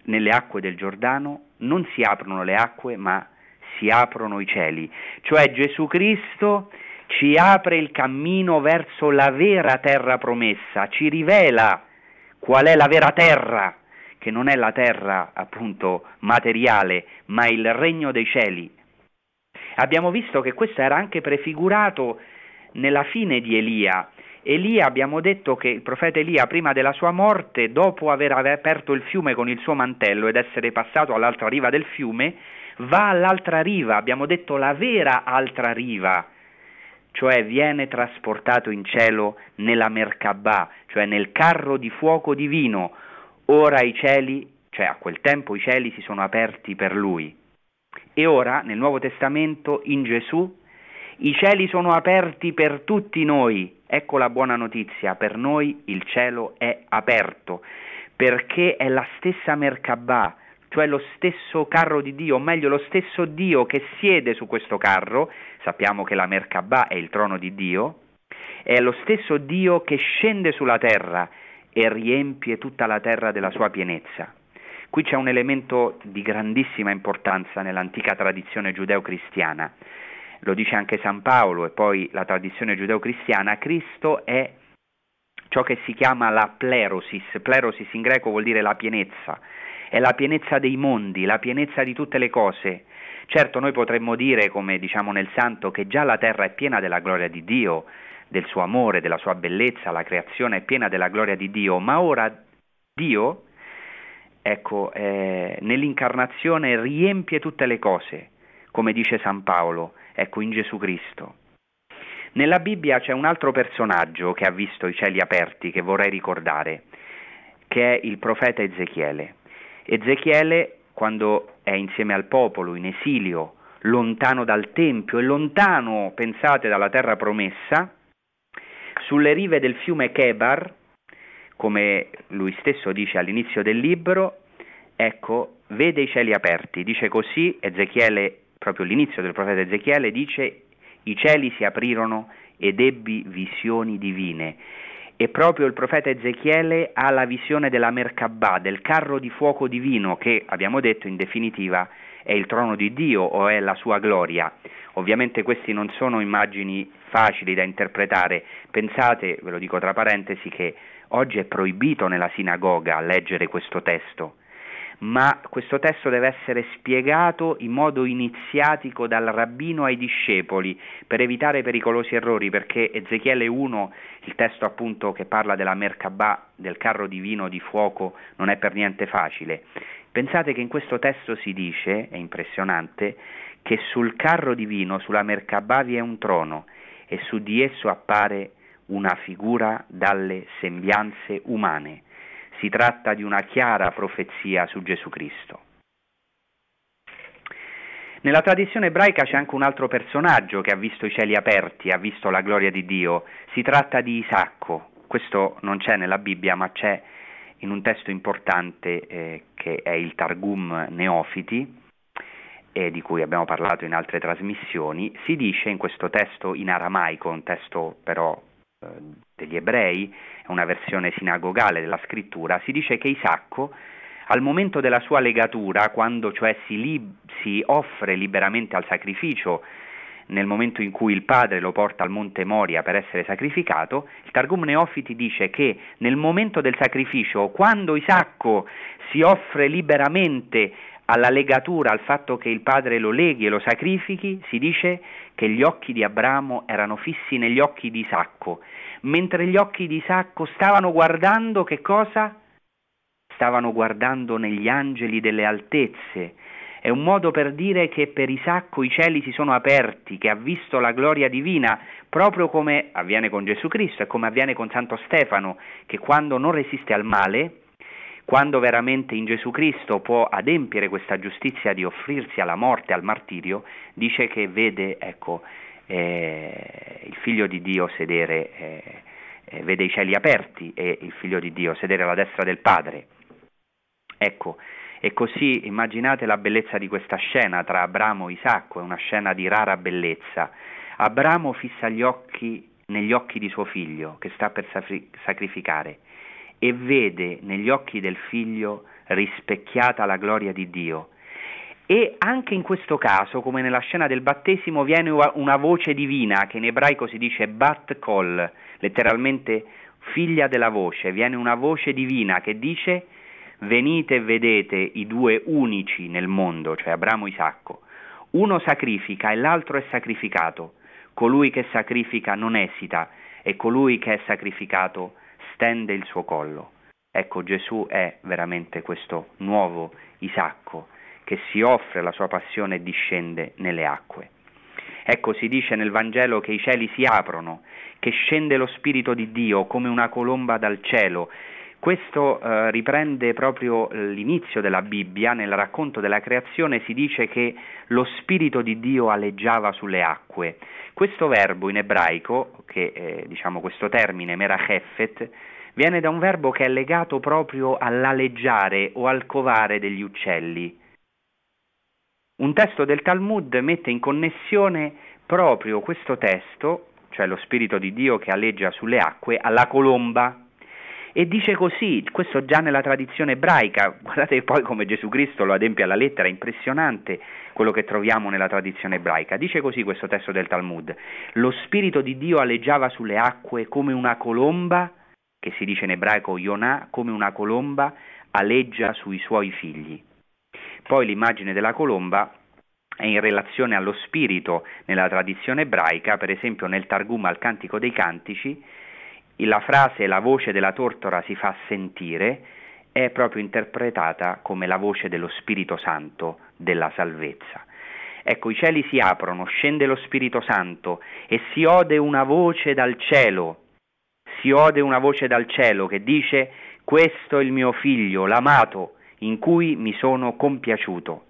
Speaker 2: nelle acque del Giordano non si aprono le acque, ma si aprono i cieli. Cioè Gesù Cristo ci apre il cammino verso la vera terra promessa, ci rivela qual è la vera terra, che non è la terra appunto materiale, ma il regno dei cieli. Abbiamo visto che questo era anche prefigurato nella fine di Elia, Elia abbiamo detto che il profeta Elia prima della sua morte, dopo aver aperto il fiume con il suo mantello ed essere passato all'altra riva del fiume, va all'altra riva, abbiamo detto la vera altra riva, cioè viene trasportato in cielo nella Merkabah, cioè nel carro di fuoco divino. Ora i cieli, cioè a quel tempo i cieli si sono aperti per lui. E ora nel Nuovo Testamento in Gesù i cieli sono aperti per tutti noi. Ecco la buona notizia, per noi il cielo è aperto, perché è la stessa Merkabah, cioè lo stesso carro di Dio, o meglio lo stesso Dio che siede su questo carro, sappiamo che la Merkabah è il trono di Dio, è lo stesso Dio che scende sulla terra e riempie tutta la terra della sua pienezza. Qui c'è un elemento di grandissima importanza nell'antica tradizione giudeo-cristiana lo dice anche San Paolo e poi la tradizione giudeo-cristiana, Cristo è ciò che si chiama la plerosis, plerosis in greco vuol dire la pienezza, è la pienezza dei mondi, la pienezza di tutte le cose. Certo noi potremmo dire, come diciamo nel Santo, che già la terra è piena della gloria di Dio, del suo amore, della sua bellezza, la creazione è piena della gloria di Dio, ma ora Dio, ecco, eh, nell'incarnazione riempie tutte le cose, come dice San Paolo, ecco in Gesù Cristo. Nella Bibbia c'è un altro personaggio che ha visto i cieli aperti che vorrei ricordare, che è il profeta Ezechiele. Ezechiele, quando è insieme al popolo in esilio, lontano dal Tempio e lontano, pensate, dalla terra promessa, sulle rive del fiume Chebar, come lui stesso dice all'inizio del libro, ecco, vede i cieli aperti. Dice così Ezechiele proprio l'inizio del profeta Ezechiele, dice i cieli si aprirono ed ebbi visioni divine. E proprio il profeta Ezechiele ha la visione della Merkabah, del carro di fuoco divino, che abbiamo detto in definitiva è il trono di Dio o è la sua gloria. Ovviamente questi non sono immagini facili da interpretare. Pensate, ve lo dico tra parentesi, che oggi è proibito nella sinagoga leggere questo testo ma questo testo deve essere spiegato in modo iniziatico dal rabbino ai discepoli per evitare pericolosi errori, perché Ezechiele 1, il testo appunto che parla della Merkabah, del carro divino di fuoco, non è per niente facile. Pensate che in questo testo si dice, è impressionante, che sul carro divino, sulla Merkabah vi è un trono e su di esso appare una figura dalle sembianze umane si tratta di una chiara profezia su Gesù Cristo. Nella tradizione ebraica c'è anche un altro personaggio che ha visto i cieli aperti, ha visto la gloria di Dio. Si tratta di Isacco. Questo non c'è nella Bibbia, ma c'è in un testo importante eh, che è il Targum Neofiti, eh, di cui abbiamo parlato in altre trasmissioni. Si dice in questo testo in aramaico, un testo però degli ebrei, è una versione sinagogale della scrittura, si dice che Isacco al momento della sua legatura, quando cioè si, li- si offre liberamente al sacrificio, nel momento in cui il padre lo porta al monte Moria per essere sacrificato, il Targum Neofiti dice che nel momento del sacrificio, quando Isacco si offre liberamente alla legatura, al fatto che il padre lo leghi e lo sacrifichi, si dice che gli occhi di Abramo erano fissi negli occhi di Isacco, mentre gli occhi di Isacco stavano guardando che cosa? stavano guardando negli angeli delle altezze. È un modo per dire che per Isacco i cieli si sono aperti, che ha visto la gloria divina, proprio come avviene con Gesù Cristo e come avviene con Santo Stefano, che quando non resiste al male, quando veramente in Gesù Cristo può adempiere questa giustizia di offrirsi alla morte, al martirio, dice che vede, ecco, eh, il figlio di Dio sedere, eh, eh, vede i cieli aperti e il figlio di Dio sedere alla destra del Padre. Ecco, e così immaginate la bellezza di questa scena tra Abramo e Isacco, è una scena di rara bellezza. Abramo fissa gli occhi negli occhi di suo figlio che sta per sacrificare e vede negli occhi del figlio rispecchiata la gloria di Dio. E anche in questo caso, come nella scena del battesimo, viene una voce divina che in ebraico si dice bat kol, letteralmente figlia della voce, viene una voce divina che dice venite e vedete i due unici nel mondo, cioè Abramo e Isacco. Uno sacrifica e l'altro è sacrificato. Colui che sacrifica non esita e colui che è sacrificato stende il suo collo. Ecco, Gesù è veramente questo nuovo Isacco che si offre la sua passione e discende nelle acque. Ecco, si dice nel Vangelo che i cieli si aprono, che scende lo Spirito di Dio come una colomba dal cielo questo eh, riprende proprio l'inizio della Bibbia, nel racconto della creazione si dice che lo Spirito di Dio aleggiava sulle acque. Questo verbo in ebraico, che eh, diciamo questo termine, meracheffet, viene da un verbo che è legato proprio all'aleggiare o al covare degli uccelli. Un testo del Talmud mette in connessione proprio questo testo, cioè lo Spirito di Dio che aleggia sulle acque, alla colomba e dice così, questo già nella tradizione ebraica, guardate poi come Gesù Cristo lo adempie alla lettera, impressionante quello che troviamo nella tradizione ebraica. Dice così questo testo del Talmud, lo Spirito di Dio aleggiava sulle acque come una colomba, che si dice in ebraico Yonah, come una colomba aleggia sui suoi figli. Poi l'immagine della colomba è in relazione allo spirito nella tradizione ebraica, per esempio nel Targum al Cantico dei Cantici, la frase la voce della tortora si fa sentire è proprio interpretata come la voce dello Spirito Santo della salvezza. Ecco, i cieli si aprono, scende lo Spirito Santo e si ode una voce dal cielo, si ode una voce dal cielo che dice questo è il mio figlio, l'amato, in cui mi sono compiaciuto.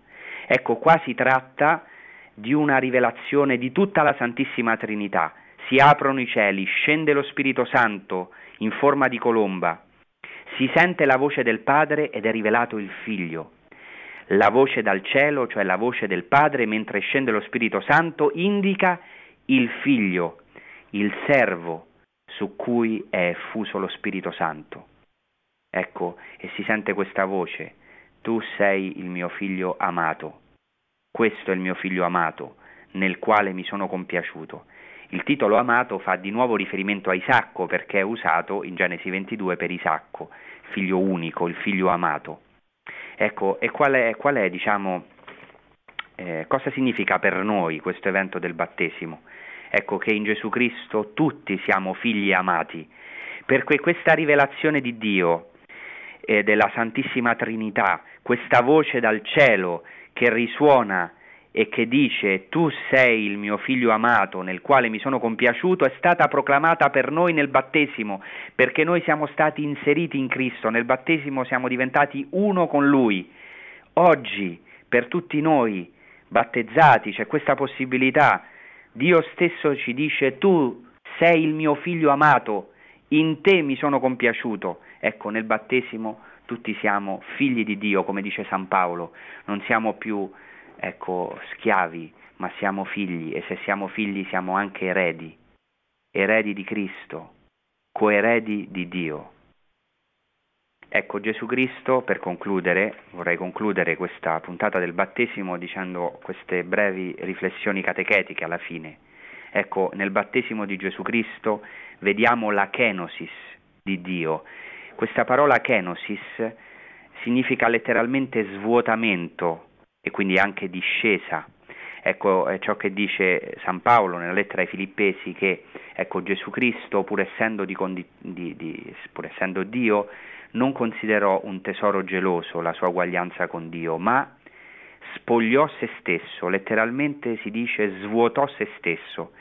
Speaker 2: Ecco, qua si tratta di una rivelazione di tutta la Santissima Trinità, si aprono i cieli, scende lo Spirito Santo in forma di colomba, si sente la voce del Padre ed è rivelato il Figlio. La voce dal cielo, cioè la voce del Padre, mentre scende lo Spirito Santo, indica il Figlio, il servo su cui è effuso lo Spirito Santo. Ecco, e si sente questa voce, tu sei il mio figlio amato, questo è il mio figlio amato, nel quale mi sono compiaciuto. Il titolo amato fa di nuovo riferimento a Isacco perché è usato in Genesi 22 per Isacco, figlio unico, il figlio amato. Ecco, e qual è, qual è diciamo, eh, cosa significa per noi questo evento del battesimo? Ecco che in Gesù Cristo tutti siamo figli amati, perché questa rivelazione di Dio e della Santissima Trinità, questa voce dal cielo che risuona e che dice tu sei il mio figlio amato nel quale mi sono compiaciuto è stata proclamata per noi nel battesimo perché noi siamo stati inseriti in Cristo, nel battesimo siamo diventati uno con Lui. Oggi per tutti noi battezzati, c'è questa possibilità. Dio stesso ci dice tu sei il mio figlio amato, in te mi sono compiaciuto. Ecco, nel battesimo tutti siamo figli di Dio, come dice San Paolo, non siamo più ecco, schiavi, ma siamo figli e se siamo figli siamo anche eredi, eredi di Cristo, coeredi di Dio. Ecco, Gesù Cristo, per concludere, vorrei concludere questa puntata del battesimo dicendo queste brevi riflessioni catechetiche alla fine. Ecco, nel battesimo di Gesù Cristo vediamo la kenosis di Dio. Questa parola kenosis significa letteralmente svuotamento e quindi anche discesa. Ecco, è ciò che dice San Paolo nella lettera ai Filippesi che ecco, Gesù Cristo, pur essendo, di, di, di, pur essendo Dio, non considerò un tesoro geloso la sua uguaglianza con Dio, ma spogliò se stesso, letteralmente si dice svuotò se stesso.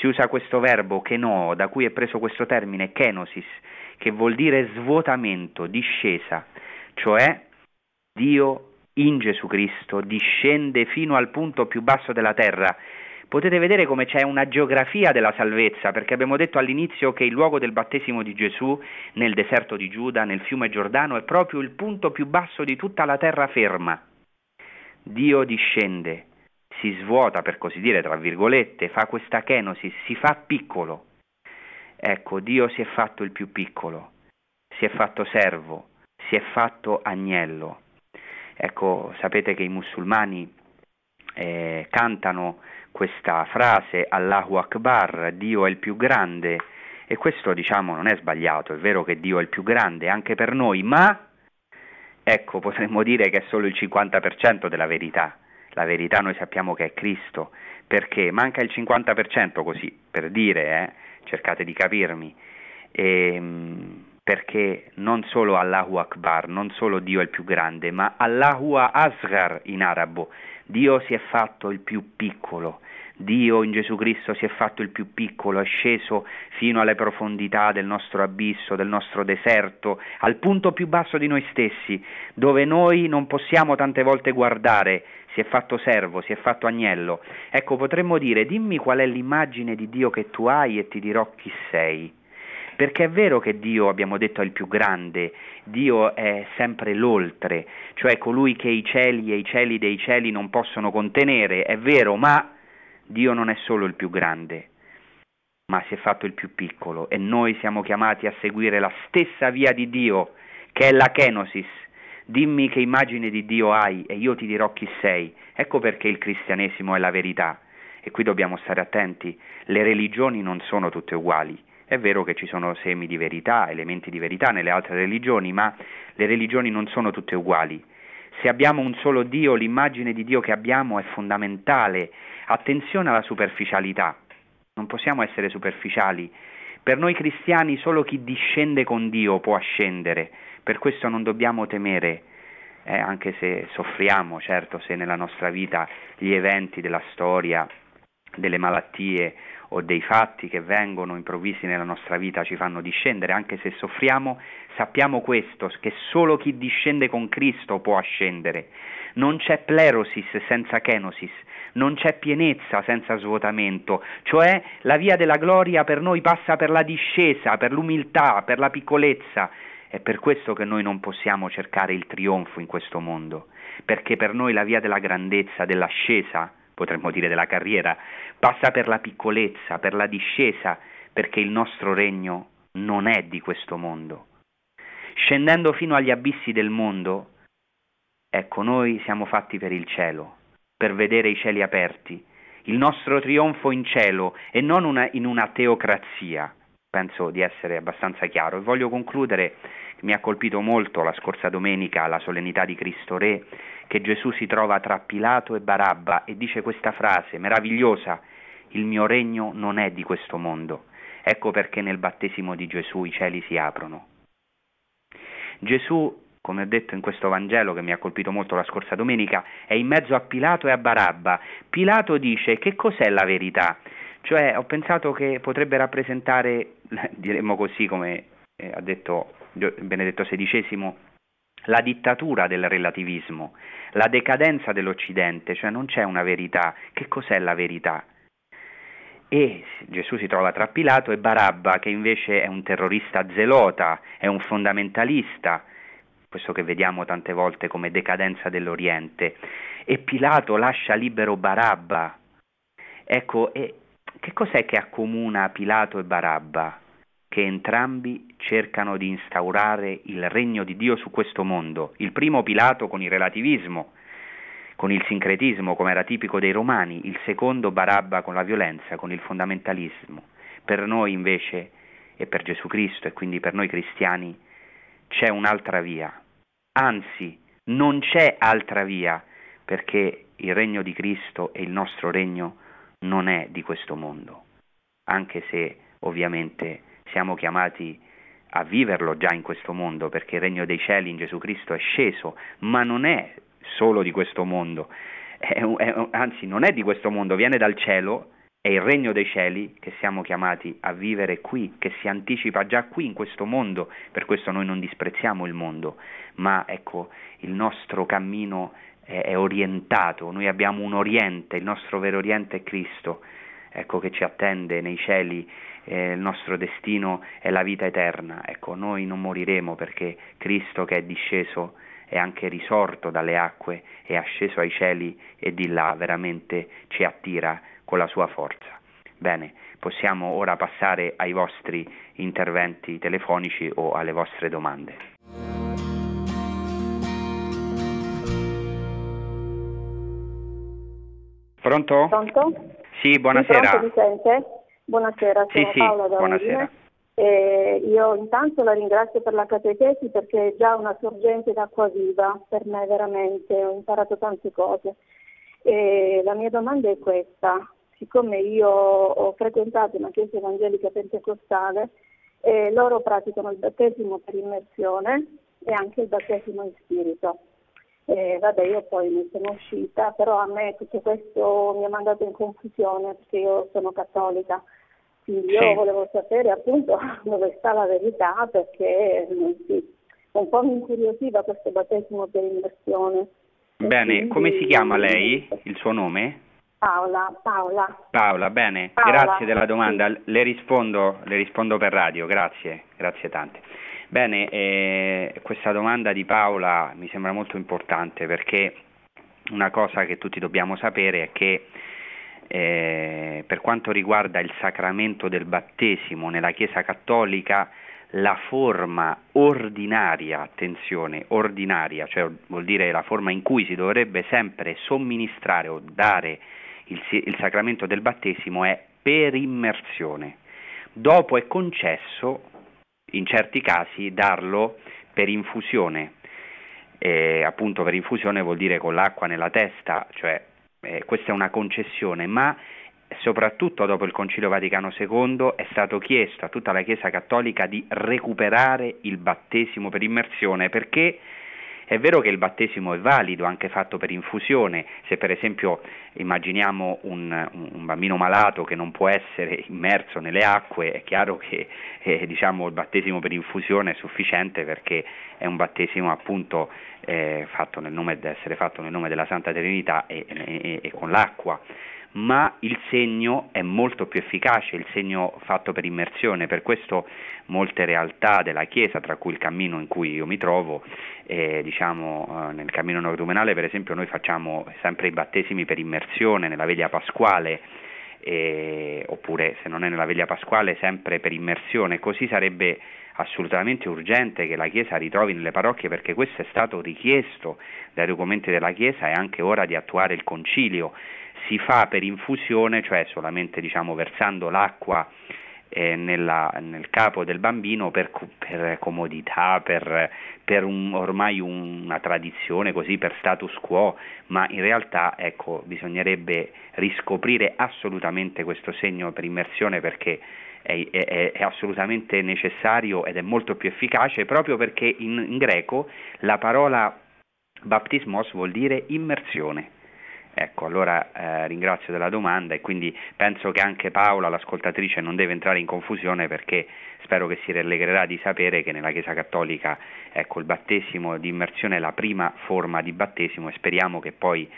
Speaker 2: Si usa questo verbo keno, da cui è preso questo termine kenosis, che vuol dire svuotamento, discesa, cioè Dio in Gesù Cristo discende fino al punto più basso della terra. Potete vedere come c'è una geografia della salvezza, perché abbiamo detto all'inizio che il luogo del battesimo di Gesù nel deserto di Giuda, nel fiume Giordano, è proprio il punto più basso di tutta la terra ferma. Dio discende, si svuota per così dire, tra virgolette, fa questa kenosi, si fa piccolo. Ecco, Dio si è fatto il più piccolo, si è fatto servo, si è fatto agnello. Ecco, sapete che i musulmani eh, cantano questa frase Allahu Akbar, Dio è il più grande e questo diciamo non è sbagliato, è vero che Dio è il più grande anche per noi, ma ecco potremmo dire che è solo il 50% della verità. La verità noi sappiamo che è Cristo, perché manca il 50% così, per dire, eh, cercate di capirmi. E, ehm, perché non solo Allahu Akbar, non solo Dio è il più grande, ma Allahu Asghar in arabo, Dio si è fatto il più piccolo, Dio in Gesù Cristo si è fatto il più piccolo, è sceso fino alle profondità del nostro abisso, del nostro deserto, al punto più basso di noi stessi, dove noi non possiamo tante volte guardare, si è fatto servo, si è fatto agnello. Ecco, potremmo dire, dimmi qual è l'immagine di Dio che tu hai e ti dirò chi sei. Perché è vero che Dio, abbiamo detto, è il più grande, Dio è sempre l'oltre, cioè colui che i cieli e i cieli dei cieli non possono contenere, è vero, ma Dio non è solo il più grande, ma si è fatto il più piccolo e noi siamo chiamati a seguire la stessa via di Dio, che è la kenosis. Dimmi che immagine di Dio hai e io ti dirò chi sei. Ecco perché il cristianesimo è la verità. E qui dobbiamo stare attenti, le religioni non sono tutte uguali. È vero che ci sono semi di verità, elementi di verità nelle altre religioni, ma le religioni non sono tutte uguali. Se abbiamo un solo Dio, l'immagine di Dio che abbiamo è fondamentale. Attenzione alla superficialità. Non possiamo essere superficiali. Per noi cristiani solo chi discende con Dio può ascendere, per questo non dobbiamo temere, eh, anche se soffriamo, certo, se nella nostra vita gli eventi della storia, delle malattie o dei fatti che vengono improvvisi nella nostra vita ci fanno discendere, anche se soffriamo, sappiamo questo, che solo chi discende con Cristo può ascendere. Non c'è plerosis senza kenosis, non c'è pienezza senza svuotamento, cioè la via della gloria per noi passa per la discesa, per l'umiltà, per la piccolezza. È per questo che noi non possiamo cercare il trionfo in questo mondo, perché per noi la via della grandezza, dell'ascesa, potremmo dire della carriera, passa per la piccolezza, per la discesa, perché il nostro regno non è di questo mondo. Scendendo fino agli abissi del mondo, ecco, noi siamo fatti per il cielo, per vedere i cieli aperti, il nostro trionfo in cielo e non una, in una teocrazia. Penso di essere abbastanza chiaro e voglio concludere, mi ha colpito molto la scorsa domenica la solennità di Cristo Re, che Gesù si trova tra Pilato e Barabba e dice questa frase meravigliosa, il mio regno non è di questo mondo. Ecco perché nel battesimo di Gesù i cieli si aprono. Gesù, come ho detto in questo Vangelo che mi ha colpito molto la scorsa domenica, è in mezzo a Pilato e a Barabba. Pilato dice che cos'è la verità? Cioè ho pensato che potrebbe rappresentare, [laughs] diremmo così come eh, ha detto Benedetto XVI, la dittatura del relativismo, la decadenza dell'Occidente, cioè non c'è una verità. Che cos'è la verità? E Gesù si trova tra Pilato e Barabba, che invece è un terrorista zelota, è un fondamentalista, questo che vediamo tante volte come decadenza dell'Oriente, e Pilato lascia libero Barabba. Ecco, che cos'è che accomuna Pilato e Barabba? Che entrambi cercano di instaurare il regno di Dio su questo mondo. Il primo Pilato con il relativismo, con il sincretismo come era tipico dei romani, il secondo Barabba con la violenza, con il fondamentalismo. Per noi invece, e per Gesù Cristo e quindi per noi cristiani, c'è un'altra via. Anzi, non c'è altra via, perché il regno di Cristo e il nostro regno non è di questo mondo, anche se ovviamente siamo chiamati a viverlo già in questo mondo, perché il regno dei cieli in Gesù Cristo è sceso, ma non è solo di questo mondo, è, è, anzi non è di questo mondo, viene dal cielo, è il regno dei cieli che siamo chiamati a vivere qui, che si anticipa già qui in questo mondo, per questo noi non disprezziamo il mondo, ma ecco il nostro cammino è, è orientato, noi abbiamo un oriente, il nostro vero oriente è Cristo, ecco che ci attende nei cieli eh, il nostro destino è la vita eterna. Ecco, noi non moriremo perché Cristo che è disceso è anche risorto dalle acque, è asceso ai cieli e di là veramente ci attira con la sua forza. Bene, possiamo ora passare ai vostri interventi telefonici o alle vostre domande. Pronto?
Speaker 3: Pronto?
Speaker 2: Sì, buonasera.
Speaker 3: Sente? Buonasera, sono
Speaker 2: sì, sì,
Speaker 3: Paola da
Speaker 2: buonasera.
Speaker 3: Eh, io intanto la ringrazio per la catechesi perché è già una sorgente d'acqua viva per me veramente, ho imparato tante cose. E la mia domanda è questa, siccome io ho frequentato una chiesa evangelica pentecostale, eh, loro praticano il battesimo per immersione e anche il battesimo in spirito. Eh, vabbè, io poi mi sono uscita, però a me tutto questo mi ha mandato in confusione perché io sono cattolica. Quindi io sì. volevo sapere appunto [laughs] dove sta la verità perché sì, un po' mi incuriosiva questo battesimo per immersione.
Speaker 2: Bene, quindi... come si chiama lei? Il suo nome?
Speaker 3: Paola, Paola.
Speaker 2: Paola, bene, Paola. grazie della domanda. Sì. Le, rispondo, le rispondo per radio, grazie, grazie tante. Bene, eh, questa domanda di Paola mi sembra molto importante perché una cosa che tutti dobbiamo sapere è che eh, per quanto riguarda il sacramento del battesimo nella Chiesa Cattolica, la forma ordinaria, attenzione, ordinaria, cioè vuol dire la forma in cui si dovrebbe sempre somministrare o dare il, il sacramento del battesimo è per immersione. Dopo è concesso in certi casi darlo per infusione, eh, appunto per infusione vuol dire con l'acqua nella testa, cioè eh, questa è una concessione, ma soprattutto dopo il Concilio Vaticano II è stato chiesto a tutta la Chiesa Cattolica di recuperare il battesimo per immersione perché è vero che il battesimo è valido, anche fatto per infusione, se per esempio immaginiamo un, un bambino malato che non può essere immerso nelle acque, è chiaro che eh, diciamo, il battesimo per infusione è sufficiente perché è un battesimo appunto eh, fatto nel nome, essere fatto nel nome della Santa Trinità e, e, e con l'acqua ma il segno è molto più efficace, il segno fatto per immersione, per questo molte realtà della Chiesa, tra cui il cammino in cui io mi trovo, eh, diciamo, eh, nel cammino neorumenale per esempio noi facciamo sempre i battesimi per immersione nella veglia pasquale, eh, oppure se non è nella veglia pasquale sempre per immersione, così sarebbe assolutamente urgente che la Chiesa ritrovi nelle parrocchie perché questo è stato richiesto dai documenti della Chiesa, è anche ora di attuare il concilio si fa per infusione, cioè solamente diciamo, versando l'acqua eh, nella, nel capo del bambino per, per comodità, per, per un, ormai una tradizione così, per status quo, ma in realtà ecco, bisognerebbe riscoprire assolutamente questo segno per immersione perché è, è, è, assolutamente necessario ed è molto più efficace proprio perché in, in greco la parola baptismos vuol dire immersione Ecco, allora eh, ringrazio della domanda e quindi penso che anche Paola, l'ascoltatrice, non deve entrare in confusione perché spero che si rallegrerà di sapere che nella Chiesa Cattolica ecco, il battesimo di immersione è la prima forma di battesimo e speriamo che poi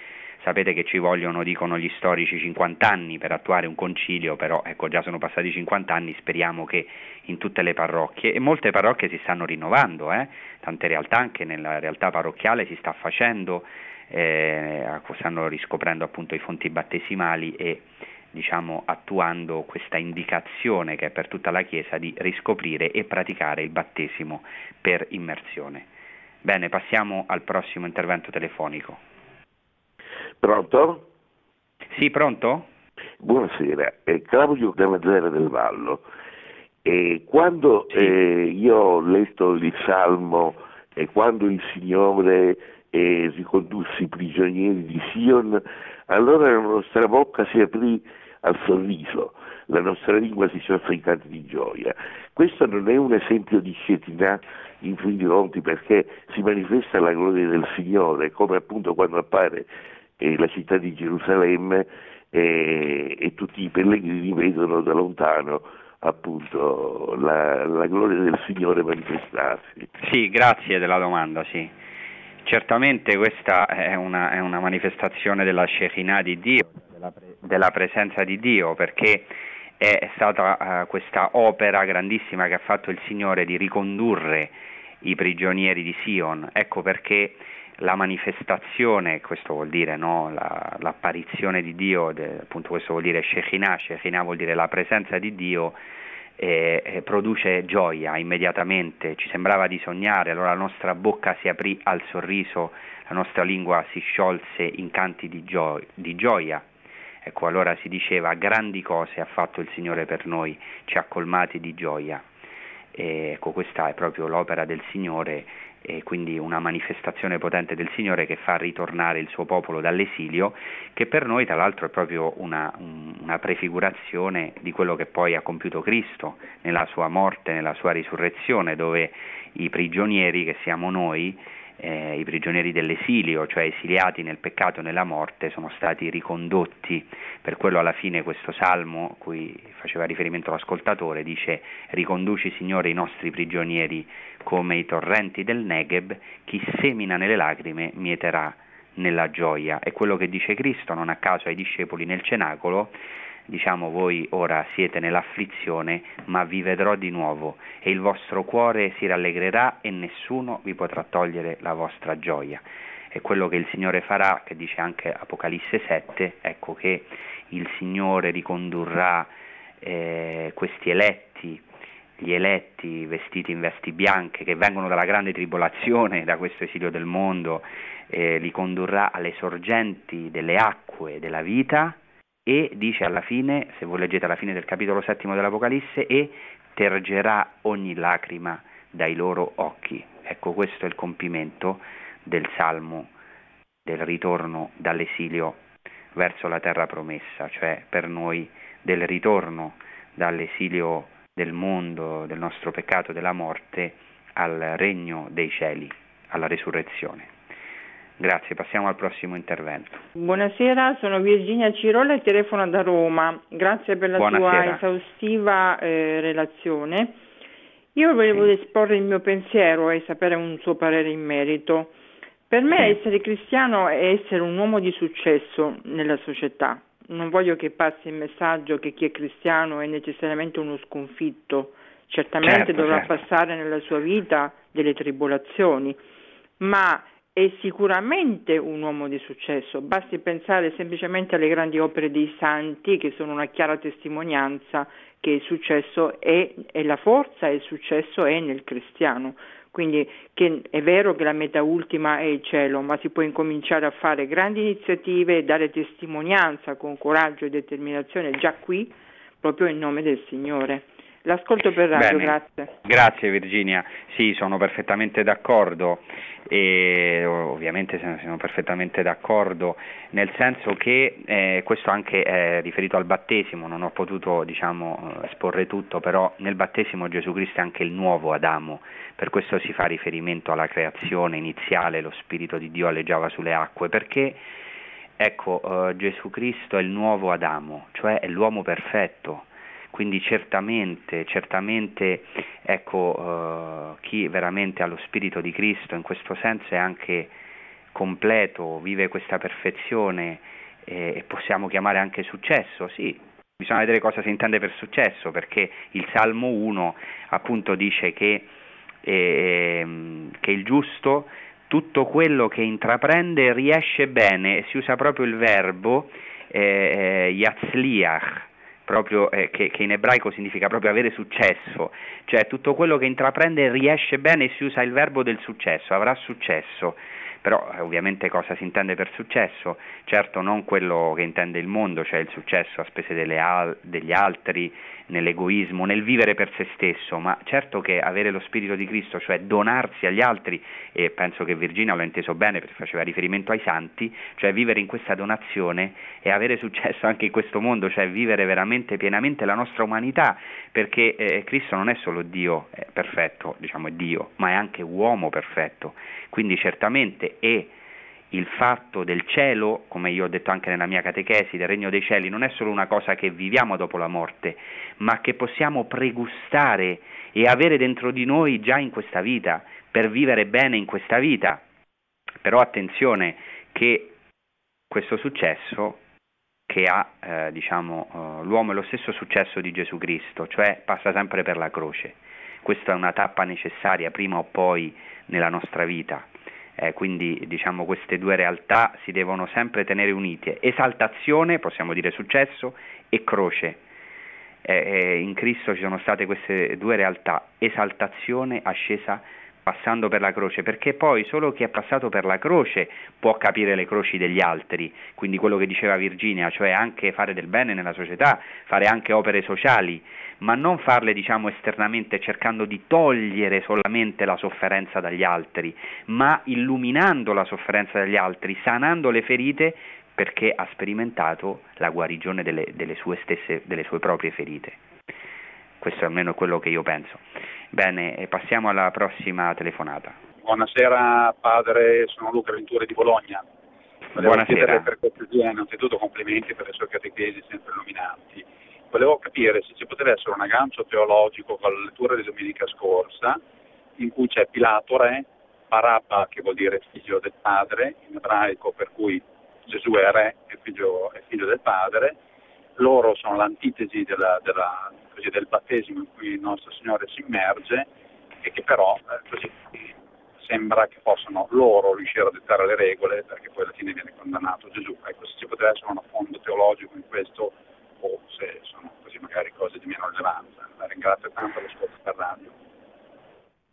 Speaker 2: sapete che ci vogliono, dicono gli storici, 50 anni per attuare un concilio, però ecco già sono passati 50 anni, speriamo che in tutte le parrocchie e molte parrocchie si stanno rinnovando, eh? tante realtà anche nella realtà parrocchiale si sta facendo eh, stanno riscoprendo appunto i fonti battesimali e diciamo, attuando questa indicazione che è per tutta la Chiesa di riscoprire e praticare il battesimo per immersione. Bene, passiamo al prossimo intervento telefonico.
Speaker 4: Pronto?
Speaker 2: Sì, pronto?
Speaker 4: Buonasera, è Claudio Canazzera del Vallo. E quando sì. eh, io ho letto il Salmo e quando il Signore e ricondussi i prigionieri di Sion, allora la nostra bocca si aprì al sorriso, la nostra lingua si sciolse in canti di gioia. Questo non è un esempio di scetinà in fin dei conti perché si manifesta la gloria del Signore, come appunto quando appare eh, la città di Gerusalemme eh, e tutti i pellegrini vedono da lontano appunto la, la gloria del Signore manifestarsi.
Speaker 2: Sì, grazie della domanda, sì. Certamente questa è una, è una manifestazione della Shekinah di Dio, della, pre- della, presenza di Dio, perché è stata uh, questa opera grandissima che ha fatto il Signore di ricondurre i prigionieri di Sion. Ecco perché la manifestazione, questo vuol dire no? la, l'apparizione di Dio, de, appunto questo vuol dire Shekinah, Shekinah vuol dire la presenza di Dio, eh, produce gioia immediatamente, ci sembrava di sognare, allora la nostra bocca si aprì al sorriso, la nostra lingua si sciolse in canti di, gio- di gioia. Ecco, allora si diceva grandi cose ha fatto il Signore per noi, ci ha colmati di gioia. E ecco, questa è proprio l'opera del Signore e quindi una manifestazione potente del Signore che fa ritornare il suo popolo dall'esilio, che per noi tra l'altro è proprio una, una, prefigurazione di quello che poi ha compiuto Cristo nella sua morte, nella sua risurrezione, dove i prigionieri che siamo noi, eh, i prigionieri dell'esilio, cioè esiliati nel peccato e nella morte, sono stati ricondotti. Per quello alla fine questo salmo, cui faceva riferimento l'ascoltatore, dice riconduci Signore i nostri prigionieri come i torrenti del Negev, chi semina nelle lacrime mieterà nella gioia. È quello che dice Cristo, non a caso ai discepoli nel cenacolo, diciamo voi ora siete nell'afflizione, ma vi vedrò di nuovo e il vostro cuore si rallegrerà e nessuno vi potrà togliere la vostra gioia. È quello che il Signore farà, che dice anche Apocalisse 7, ecco che il Signore ricondurrà eh, questi eletti, gli eletti vestiti in vesti bianche che vengono dalla grande tribolazione, da questo esilio del mondo, eh, li condurrà alle sorgenti delle acque della vita e dice alla fine, se voi leggete alla fine del capitolo settimo dell'Apocalisse, e tergerà ogni lacrima dai loro occhi. Ecco, questo è il compimento del salmo del ritorno dall'esilio verso la terra promessa, cioè per noi del ritorno dall'esilio del mondo, del nostro peccato, della morte, al regno dei cieli, alla resurrezione. Grazie, passiamo al prossimo intervento.
Speaker 5: Buonasera, sono Virginia Cirolla e telefono da Roma. Grazie per la
Speaker 2: Buonasera.
Speaker 5: tua esaustiva eh, relazione. Io volevo sì. esporre il mio pensiero e sapere un suo parere in merito. Per me sì. essere cristiano è essere un uomo di successo nella società. Non voglio che passi il messaggio che chi è cristiano è necessariamente uno sconfitto. Certamente
Speaker 2: certo,
Speaker 5: dovrà
Speaker 2: certo.
Speaker 5: passare nella sua vita delle tribolazioni, ma è sicuramente un uomo di successo, basti pensare semplicemente alle grandi opere dei santi che sono una chiara testimonianza che il successo è, è la forza e il successo è nel cristiano. Quindi è vero che la meta ultima è il cielo, ma si può incominciare a fare grandi iniziative e dare testimonianza con coraggio e determinazione già qui, proprio in nome del Signore. L'ascolto per radio,
Speaker 2: Bene.
Speaker 5: grazie.
Speaker 2: Grazie Virginia, sì, sono perfettamente d'accordo e ovviamente sono perfettamente d'accordo nel senso che eh, questo anche è riferito al battesimo, non ho potuto diciamo, esporre tutto, però nel battesimo Gesù Cristo è anche il nuovo Adamo, per questo si fa riferimento alla creazione iniziale, lo Spirito di Dio alleggiava sulle acque, perché ecco, uh, Gesù Cristo è il nuovo Adamo, cioè è l'uomo perfetto. Quindi certamente, certamente, ecco, uh, chi veramente ha lo Spirito di Cristo in questo senso è anche completo, vive questa perfezione eh, e possiamo chiamare anche successo, sì, bisogna vedere cosa si intende per successo, perché il Salmo 1 appunto dice che, eh, che il giusto tutto quello che intraprende riesce bene, si usa proprio il verbo eh, eh yatzliach, proprio, eh, che, che, in ebraico significa proprio avere successo, cioè tutto quello che intraprende riesce bene e si usa il verbo del successo, avrà successo però eh, ovviamente cosa si intende per successo? Certo non quello che intende il mondo, cioè il successo a spese al- degli altri, nell'egoismo, nel vivere per se stesso, ma certo che avere lo Spirito di Cristo, cioè donarsi agli altri, e penso che Virginia l'ha inteso bene perché faceva riferimento ai santi, cioè vivere in questa donazione e avere successo anche in questo mondo, cioè vivere veramente pienamente la nostra umanità, perché eh, Cristo non è solo Dio è perfetto, diciamo è Dio, ma è anche uomo perfetto, quindi certamente e il fatto del cielo, come io ho detto anche nella mia catechesi, del regno dei cieli, non è solo una cosa che viviamo dopo la morte, ma che possiamo pregustare e avere dentro di noi già in questa vita, per vivere bene in questa vita. Però attenzione che questo successo che ha eh, diciamo, uh, l'uomo è lo stesso successo di Gesù Cristo, cioè passa sempre per la croce. Questa è una tappa necessaria prima o poi nella nostra vita eh, quindi diciamo queste due realtà si devono sempre tenere unite. Esaltazione, possiamo dire successo, e croce. Eh, eh, in Cristo ci sono state queste due realtà, esaltazione ascesa passando per la croce, perché poi solo chi è passato per la croce può capire le croci degli altri, quindi quello che diceva Virginia, cioè anche fare del bene nella società, fare anche opere sociali, ma non farle diciamo esternamente cercando di togliere solamente la sofferenza dagli altri, ma illuminando la sofferenza dagli altri, sanando le ferite perché ha sperimentato la guarigione delle, delle sue stesse, delle sue proprie ferite. Questo è almeno quello che io penso. Bene, passiamo alla prossima telefonata.
Speaker 6: Buonasera padre, sono Luca Venturi di Bologna.
Speaker 2: Volevo Buonasera.
Speaker 6: Per cortesia, innanzitutto complimenti per le sue catechesi sempre illuminanti. Volevo capire se ci poteva essere un aggancio teologico con la lettura di domenica scorsa, in cui c'è Pilato re, Barabba che vuol dire figlio del padre, in ebraico per cui Gesù è re e figlio, figlio del padre, loro sono l'antitesi della, della, così, del battesimo in cui il nostro Signore si immerge e che però eh, così sembra che possano loro riuscire a dettare le regole perché poi alla fine viene condannato Gesù. Ecco, se ci poteva essere un affondo teologico in questo o se sono così magari cose di meno rilevanza. La ringrazio tanto per l'ascolto per radio.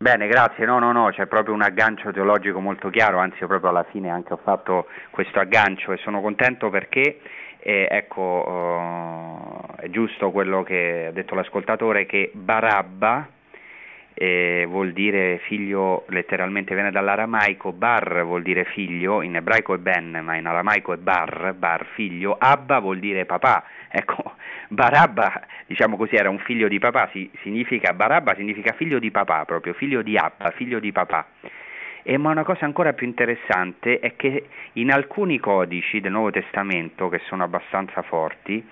Speaker 2: Bene, grazie. No, no, no, c'è proprio un aggancio teologico molto chiaro, anzi io proprio alla fine anche ho fatto questo aggancio e sono contento perché eh, ecco, uh, è giusto quello che ha detto l'ascoltatore che Barabba eh, vuol dire figlio, letteralmente viene dall'aramaico, bar vuol dire figlio, in ebraico è ben, ma in aramaico è bar, bar figlio, Abba vuol dire papà, ecco, [laughs] Barabba, diciamo così, era un figlio di papà, si, significa, Barabba significa figlio di papà proprio, figlio di Abba, figlio di papà. E, ma una cosa ancora più interessante è che in alcuni codici del Nuovo Testamento, che sono abbastanza forti,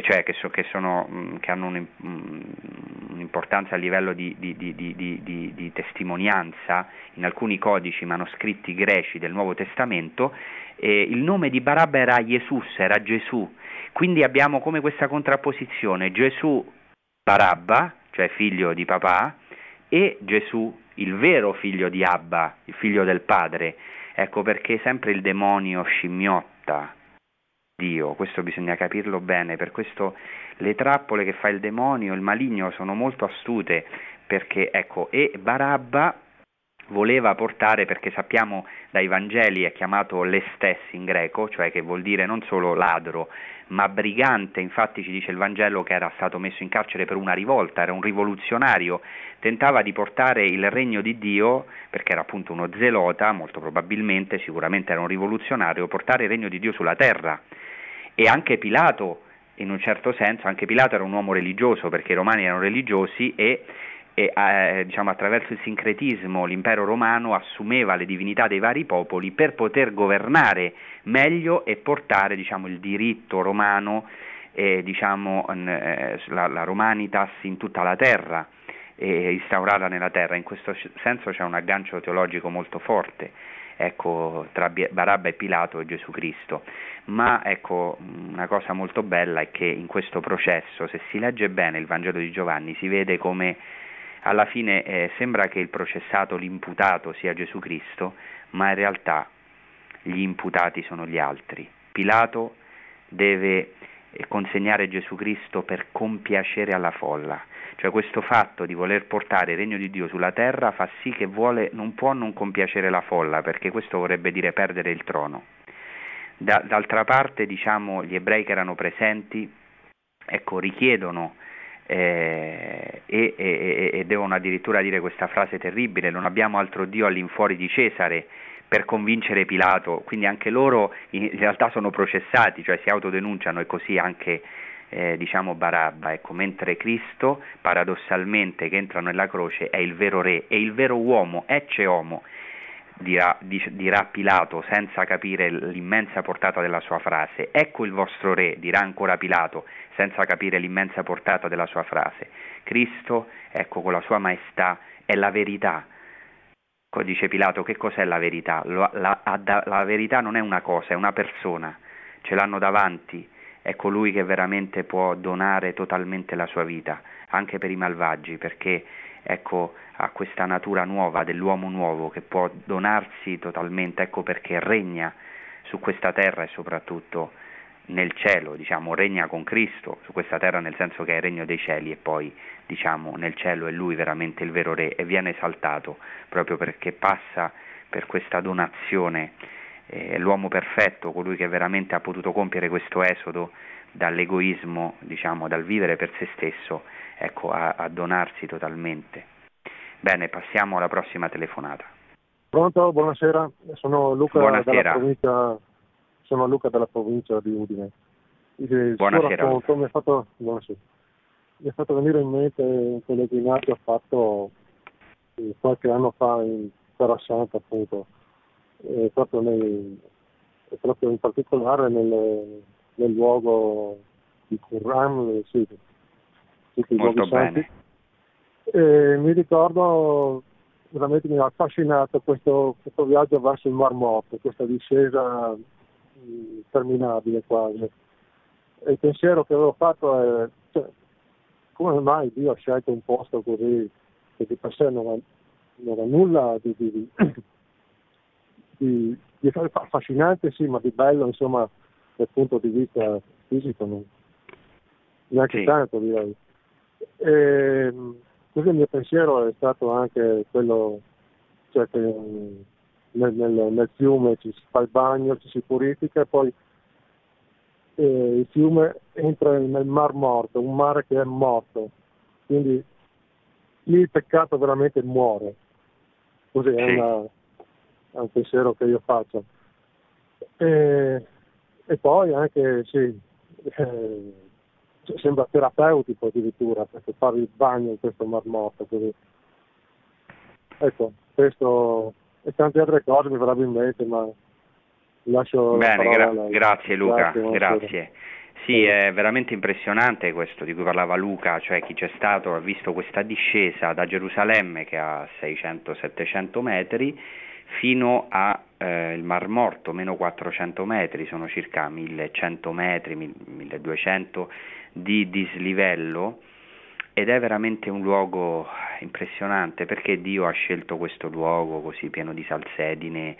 Speaker 2: cioè che, so, che, sono, mm, che hanno mm, un'importanza a livello di, di, di, di, testimonianza, in alcuni codici manoscritti greci del Nuovo Testamento, eh, il nome di Barabba era Jesus, era Gesù. Quindi abbiamo come questa contrapposizione Gesù Barabba, cioè figlio di papà, e Gesù, il vero figlio di Abba, il figlio del padre. Ecco perché sempre il demonio scimmiotta Dio, questo bisogna capirlo bene, per questo le trappole che fa il demonio, il maligno sono molto astute, perché ecco, e Barabba voleva portare, perché sappiamo dai Vangeli è chiamato l'estes in greco, cioè che vuol dire non solo ladro, ma brigante, infatti ci dice il Vangelo che era stato messo in carcere per una rivolta, era un rivoluzionario, tentava di portare il regno di Dio, perché era appunto uno zelota, molto probabilmente, sicuramente era un rivoluzionario, portare il regno di Dio sulla terra. E anche Pilato, in un certo senso, anche Pilato era un uomo religioso, perché i romani erano religiosi e e eh, diciamo, attraverso il sincretismo l'impero romano assumeva le divinità dei vari popoli per poter governare meglio e portare diciamo, il diritto romano, eh, diciamo, eh, la, la, Romanitas in tutta la terra e instaurarla nella terra. In questo senso c'è un aggancio teologico molto forte ecco, tra Barabba e Pilato e Gesù Cristo. Ma ecco, una cosa molto bella è che in questo processo, se si legge bene il Vangelo di Giovanni, si vede come alla fine eh, sembra che il processato, l'imputato sia Gesù Cristo, ma in realtà gli imputati sono gli altri. Pilato deve eh, consegnare Gesù Cristo per compiacere alla folla, cioè questo fatto di voler portare il regno di Dio sulla terra fa sì che vuole, non può non compiacere la folla, perché questo vorrebbe dire perdere il trono. Da, d'altra parte, diciamo, gli ebrei che erano presenti, ecco, richiedono eh, e, e, e, devono addirittura dire questa frase terribile, non abbiamo altro Dio all'infuori di Cesare per convincere Pilato, quindi anche loro in realtà sono processati, cioè si autodenunciano e così anche eh, diciamo Barabba, ecco, mentre Cristo paradossalmente che entra nella croce è il vero re e il vero uomo, ecce homo, dirà, dirà Pilato senza capire l'immensa portata della sua frase, ecco il vostro re, dirà ancora Pilato senza capire l'immensa portata della sua frase. Cristo, ecco, con la sua maestà, è la verità. Dice Pilato, che cos'è la verità? La, la, la verità non è una cosa, è una persona, ce l'hanno davanti, è colui che veramente può donare totalmente la sua vita, anche per i malvagi, perché ecco, ha questa natura nuova dell'uomo nuovo che può donarsi totalmente, ecco perché regna su questa terra e soprattutto nel cielo, diciamo, regna con Cristo su questa terra nel senso che è il regno dei cieli e poi diciamo nel cielo è lui veramente il vero re e viene esaltato proprio perché passa per questa donazione, eh, l'uomo perfetto, colui che veramente ha potuto compiere questo esodo dall'egoismo, diciamo, dal vivere per se stesso, ecco, a, a donarsi totalmente. Bene, passiamo alla prossima telefonata.
Speaker 7: Pronto, buonasera, sono Luca
Speaker 2: buonasera.
Speaker 7: dalla provincia sono Luca dalla provincia di Udine.
Speaker 2: Il Buonasera.
Speaker 7: Racconto, mi, ha fatto, mi ha fatto venire in mente un pellegrinaggio fatto eh, qualche anno fa in Terra Santa appunto, eh, proprio, nei, proprio, in particolare nel, nel luogo di Qur'an, sì, tutti i luoghi santi. E mi ricordo veramente mi ha affascinato questo, questo viaggio verso il Mar Morto, questa discesa interminabile quasi. E il pensiero che avevo fatto è cioè, come mai Dio ha scelto un posto così che di per sé non ha, non ha nulla di, di, di, [clears throat] di, affascinante sì, ma di bello insomma dal punto di vista fisico non, neanche sì. tanto direi. E, così il mio pensiero è stato anche quello cioè che nel, nel, nel, fiume ci si fa il bagno, ci si purifica e poi eh, il fiume entra nel mar morto, un mare che è morto, quindi lì il peccato veramente muore. Così è, una, è un pensiero che io faccio. E, e poi anche, sì, eh, sembra terapeutico addirittura perché fare il bagno in questo mar morto. Così. Ecco, questo e tante altre cose mi verrebbe in mente, ma lascio
Speaker 2: Bene,
Speaker 7: gra-
Speaker 2: grazie Luca, grazie. grazie. Sì, è veramente impressionante questo di cui parlava Luca, cioè chi c'è stato ha visto questa discesa da Gerusalemme che ha 600-700 metri fino al eh, Mar Morto, meno 400 metri, sono circa 1100 metri, 1200 di dislivello ed è veramente un luogo impressionante perché Dio ha scelto questo luogo così pieno di salsedine,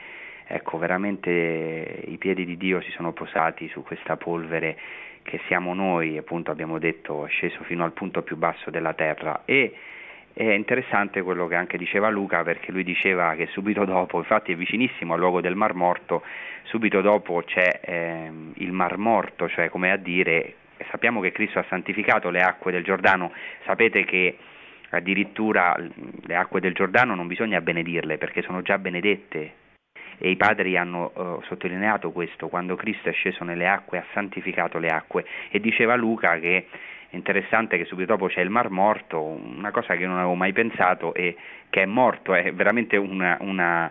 Speaker 2: ecco veramente i piedi di Dio si sono posati su questa polvere che siamo noi, appunto abbiamo detto, sceso fino al punto più basso della terra. E è interessante quello che anche diceva Luca perché lui diceva che subito dopo, infatti è vicinissimo al luogo del Mar Morto, subito dopo c'è eh, il Mar Morto, cioè come a dire sappiamo che Cristo ha santificato le acque del Giordano, sapete che addirittura le acque del Giordano non bisogna benedirle perché sono già benedette. E i padri hanno uh, sottolineato questo. Quando Cristo è sceso nelle acque ha santificato le acque. E diceva Luca che interessante che subito dopo c'è il Mar Morto, una cosa che non avevo mai pensato e che è morto, è veramente una, una,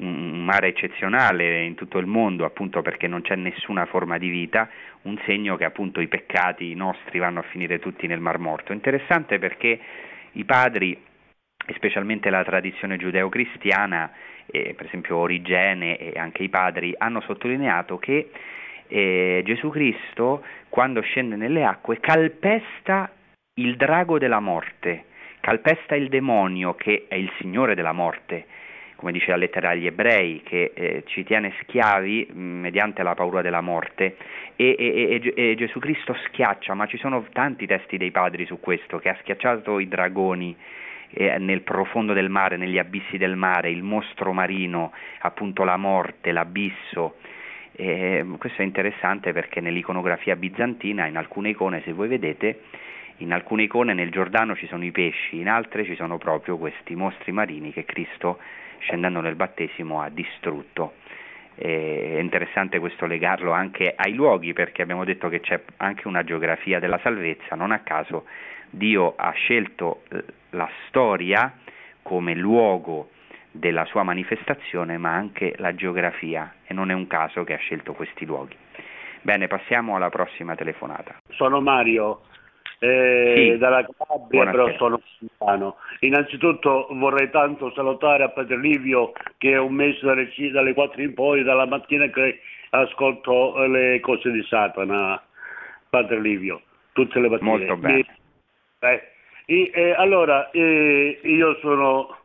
Speaker 2: un mare eccezionale in tutto il mondo, appunto perché non c'è nessuna forma di vita, un segno che appunto i peccati nostri vanno a finire tutti nel Mar Morto. Interessante perché i padri, specialmente la tradizione giudeo-cristiana, eh, per esempio Origene e anche i padri, hanno sottolineato che eh, Gesù Cristo, quando scende nelle acque, calpesta il drago della morte, calpesta il demonio che è il signore della morte, come dice la lettera agli ebrei, che eh, ci tiene schiavi mm, mediante la paura della morte. E, e, e, e, Gesù Cristo schiaccia, ma ci sono tanti testi dei padri su questo, che ha schiacciato i dragoni eh, nel profondo del mare, negli abissi del mare, il mostro marino, appunto la morte, l'abisso, e questo è interessante perché nell'iconografia bizantina, in alcune icone, se voi vedete, in alcune icone nel Giordano ci sono i pesci, in altre ci sono proprio questi mostri marini che Cristo, scendendo nel battesimo, ha distrutto. È interessante questo legarlo anche ai luoghi perché abbiamo detto che c'è anche una geografia della salvezza, non a caso Dio ha scelto eh, la storia come luogo della sua manifestazione, ma anche la geografia e non è un caso che ha scelto questi luoghi. Bene, passiamo alla prossima telefonata.
Speaker 8: Sono Mario, eh, sì. dalla Calabria, Buonasera. però sono lontano. Innanzitutto vorrei tanto salutare a Padre Livio che è un mese dalle, dalle 4 in poi, dalla mattina che ascolto le cose di Satana, Padre Livio, tutte le mattine.
Speaker 2: Molto bene.
Speaker 8: Eh, eh, allora, eh, io sono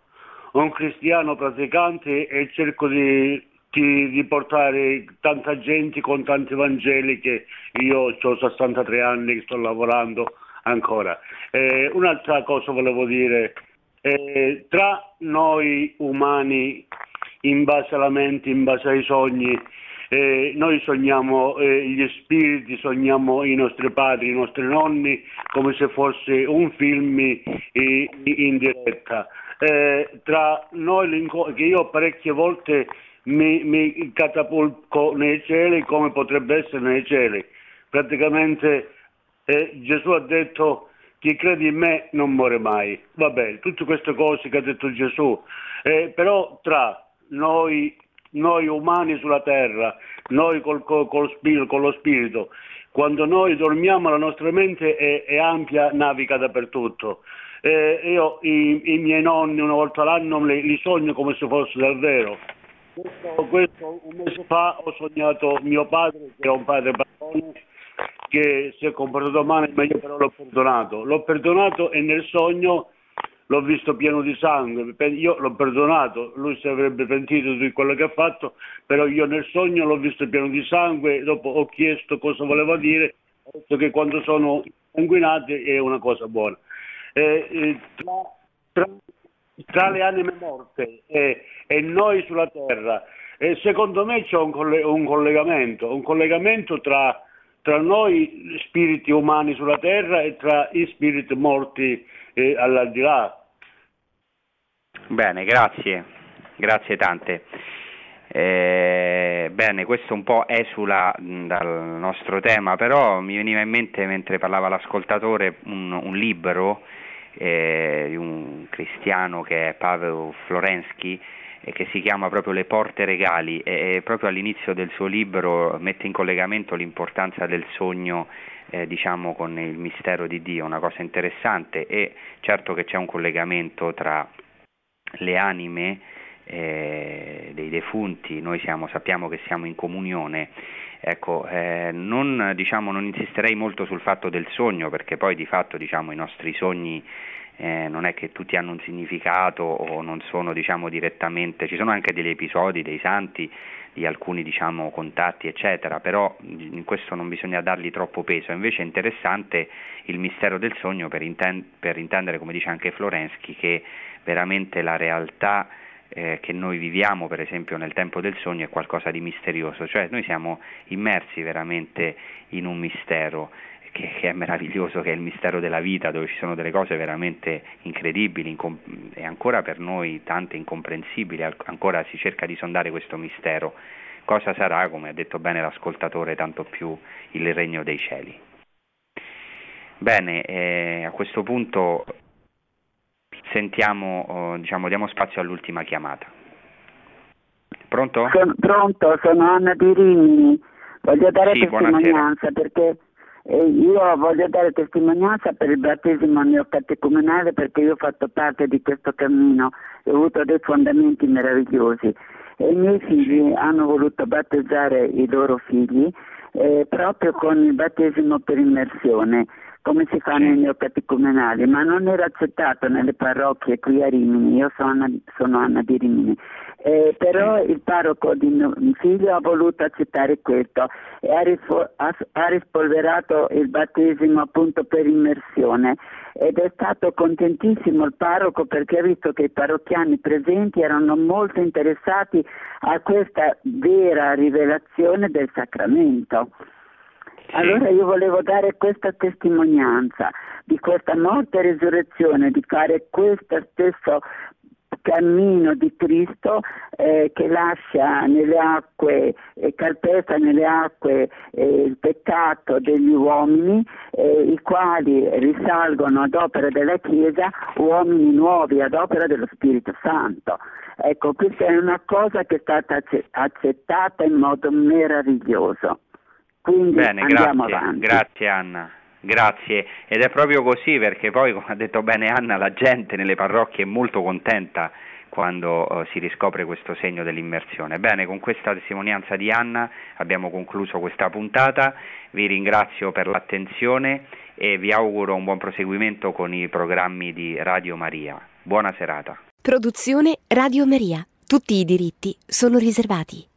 Speaker 8: un cristiano praticante e cerco di, di, di, portare tanta gente con tanti Vangeli che io ho 63 anni che sto lavorando ancora. Eh, un'altra cosa volevo dire, eh, tra noi umani, in base alla mente, in base ai sogni, eh, noi sogniamo eh, gli spiriti, sogniamo i nostri padri, i nostri nonni, come se fosse un film in diretta eh, tra noi che io parecchie volte mi, mi catapulto nei cieli come potrebbe essere nei cieli. Praticamente eh, Gesù ha detto chi crede in me non muore mai. Va bene, tutte queste cose che ha detto Gesù, eh, però tra noi, noi, umani sulla terra, noi col, col, col spirito, con lo spirito, quando noi dormiamo la nostra mente è, è ampia, naviga dappertutto eh, io i, i, miei nonni una volta l'anno li, li sogno come se fosse davvero. Questo, questo, un mese fa ho sognato mio padre, che era un padre barone, che si è comportato male, ma io però l'ho perdonato. L'ho perdonato e nel sogno l'ho visto pieno di sangue, io l'ho perdonato, lui si avrebbe pentito di quello che ha fatto, però io nel sogno l'ho visto pieno di sangue, dopo ho chiesto cosa voleva dire, ho detto che quando sono sanguinati è una cosa buona eh, tra, tra, tra, le anime morte e, e noi sulla terra. E secondo me c'è un, coll- un collegamento, un collegamento tra, tra, noi spiriti umani sulla terra e tra i spiriti morti eh, all'aldilà.
Speaker 2: Bene, grazie, grazie tante. Eh, bene, questo un po' esula dal nostro tema, però mi veniva in mente mentre parlava l'ascoltatore un, un libro eh, di un cristiano che è Pavel Florensky che si chiama proprio Le porte regali e, proprio all'inizio del suo libro mette in collegamento l'importanza del sogno eh, diciamo con il mistero di Dio, una cosa interessante e certo che c'è un collegamento tra le anime eh, dei defunti, noi siamo, sappiamo che siamo in comunione, ecco, eh, non, diciamo, non, insisterei molto sul fatto del sogno perché poi di fatto diciamo, i nostri sogni eh, non è che tutti hanno un significato o non sono diciamo, direttamente, ci sono anche degli episodi dei santi di alcuni diciamo, contatti eccetera, però in questo non bisogna dargli troppo peso, invece è interessante il mistero del sogno per, inten- per intendere come dice anche Florensky che veramente la realtà eh, che noi viviamo per esempio nel tempo del sogno è qualcosa di misterioso, cioè noi siamo immersi veramente in un mistero che, che, è meraviglioso, che è il mistero della vita, dove ci sono delle cose veramente incredibili incom- e ancora per noi tante incomprensibili, ancora si cerca di sondare questo mistero. Cosa sarà, come ha detto bene l'ascoltatore, tanto più il regno dei cieli. Bene, eh, a questo punto sentiamo, oh, diciamo, diamo spazio all'ultima chiamata. Pronto?
Speaker 9: Sono, pronto, sono Anna di Rimini. Voglio dare
Speaker 2: Sì,
Speaker 9: testimonianza perché eh, io voglio dare testimonianza per il battesimo neocatecumenale perché io ho fatto parte di questo cammino e ho avuto dei fondamenti meravigliosi. E i miei figli hanno voluto battezzare i loro figli eh, proprio con il battesimo per immersione come si fa nei neocatecumenali, ma non era accettato nelle parrocchie qui a Rimini, io sono Anna, sono Anna di Rimini, eh, però il parroco di mio figlio ha voluto accettare questo e ha, rispo- ha, ha rispolverato il battesimo appunto per immersione. Ed è stato contentissimo il parroco perché ha visto che i parrocchiani presenti erano molto interessati a questa vera rivelazione del sacramento. Allora io volevo dare questa testimonianza di questa morte e risurrezione, di fare questo stesso cammino di Cristo eh, che lascia nelle acque e eh, calpesta nelle acque eh, il peccato degli uomini eh, i quali risalgono ad opera della Chiesa uomini nuovi ad opera dello Spirito Santo. Ecco, questa è una cosa che è stata accettata in modo meraviglioso. Quindi
Speaker 2: Bene,
Speaker 9: andiamo
Speaker 2: grazie,
Speaker 9: avanti.
Speaker 2: grazie Anna. Grazie, ed è proprio così perché poi, come ha detto bene Anna, la gente nelle parrocchie è molto contenta quando uh, si riscopre questo segno dell'immersione. Bene, con questa testimonianza di Anna abbiamo concluso questa puntata, vi ringrazio per l'attenzione e vi auguro un buon proseguimento con i programmi di Radio Maria. Buona serata.
Speaker 1: Produzione Radio Maria. Tutti i diritti sono riservati.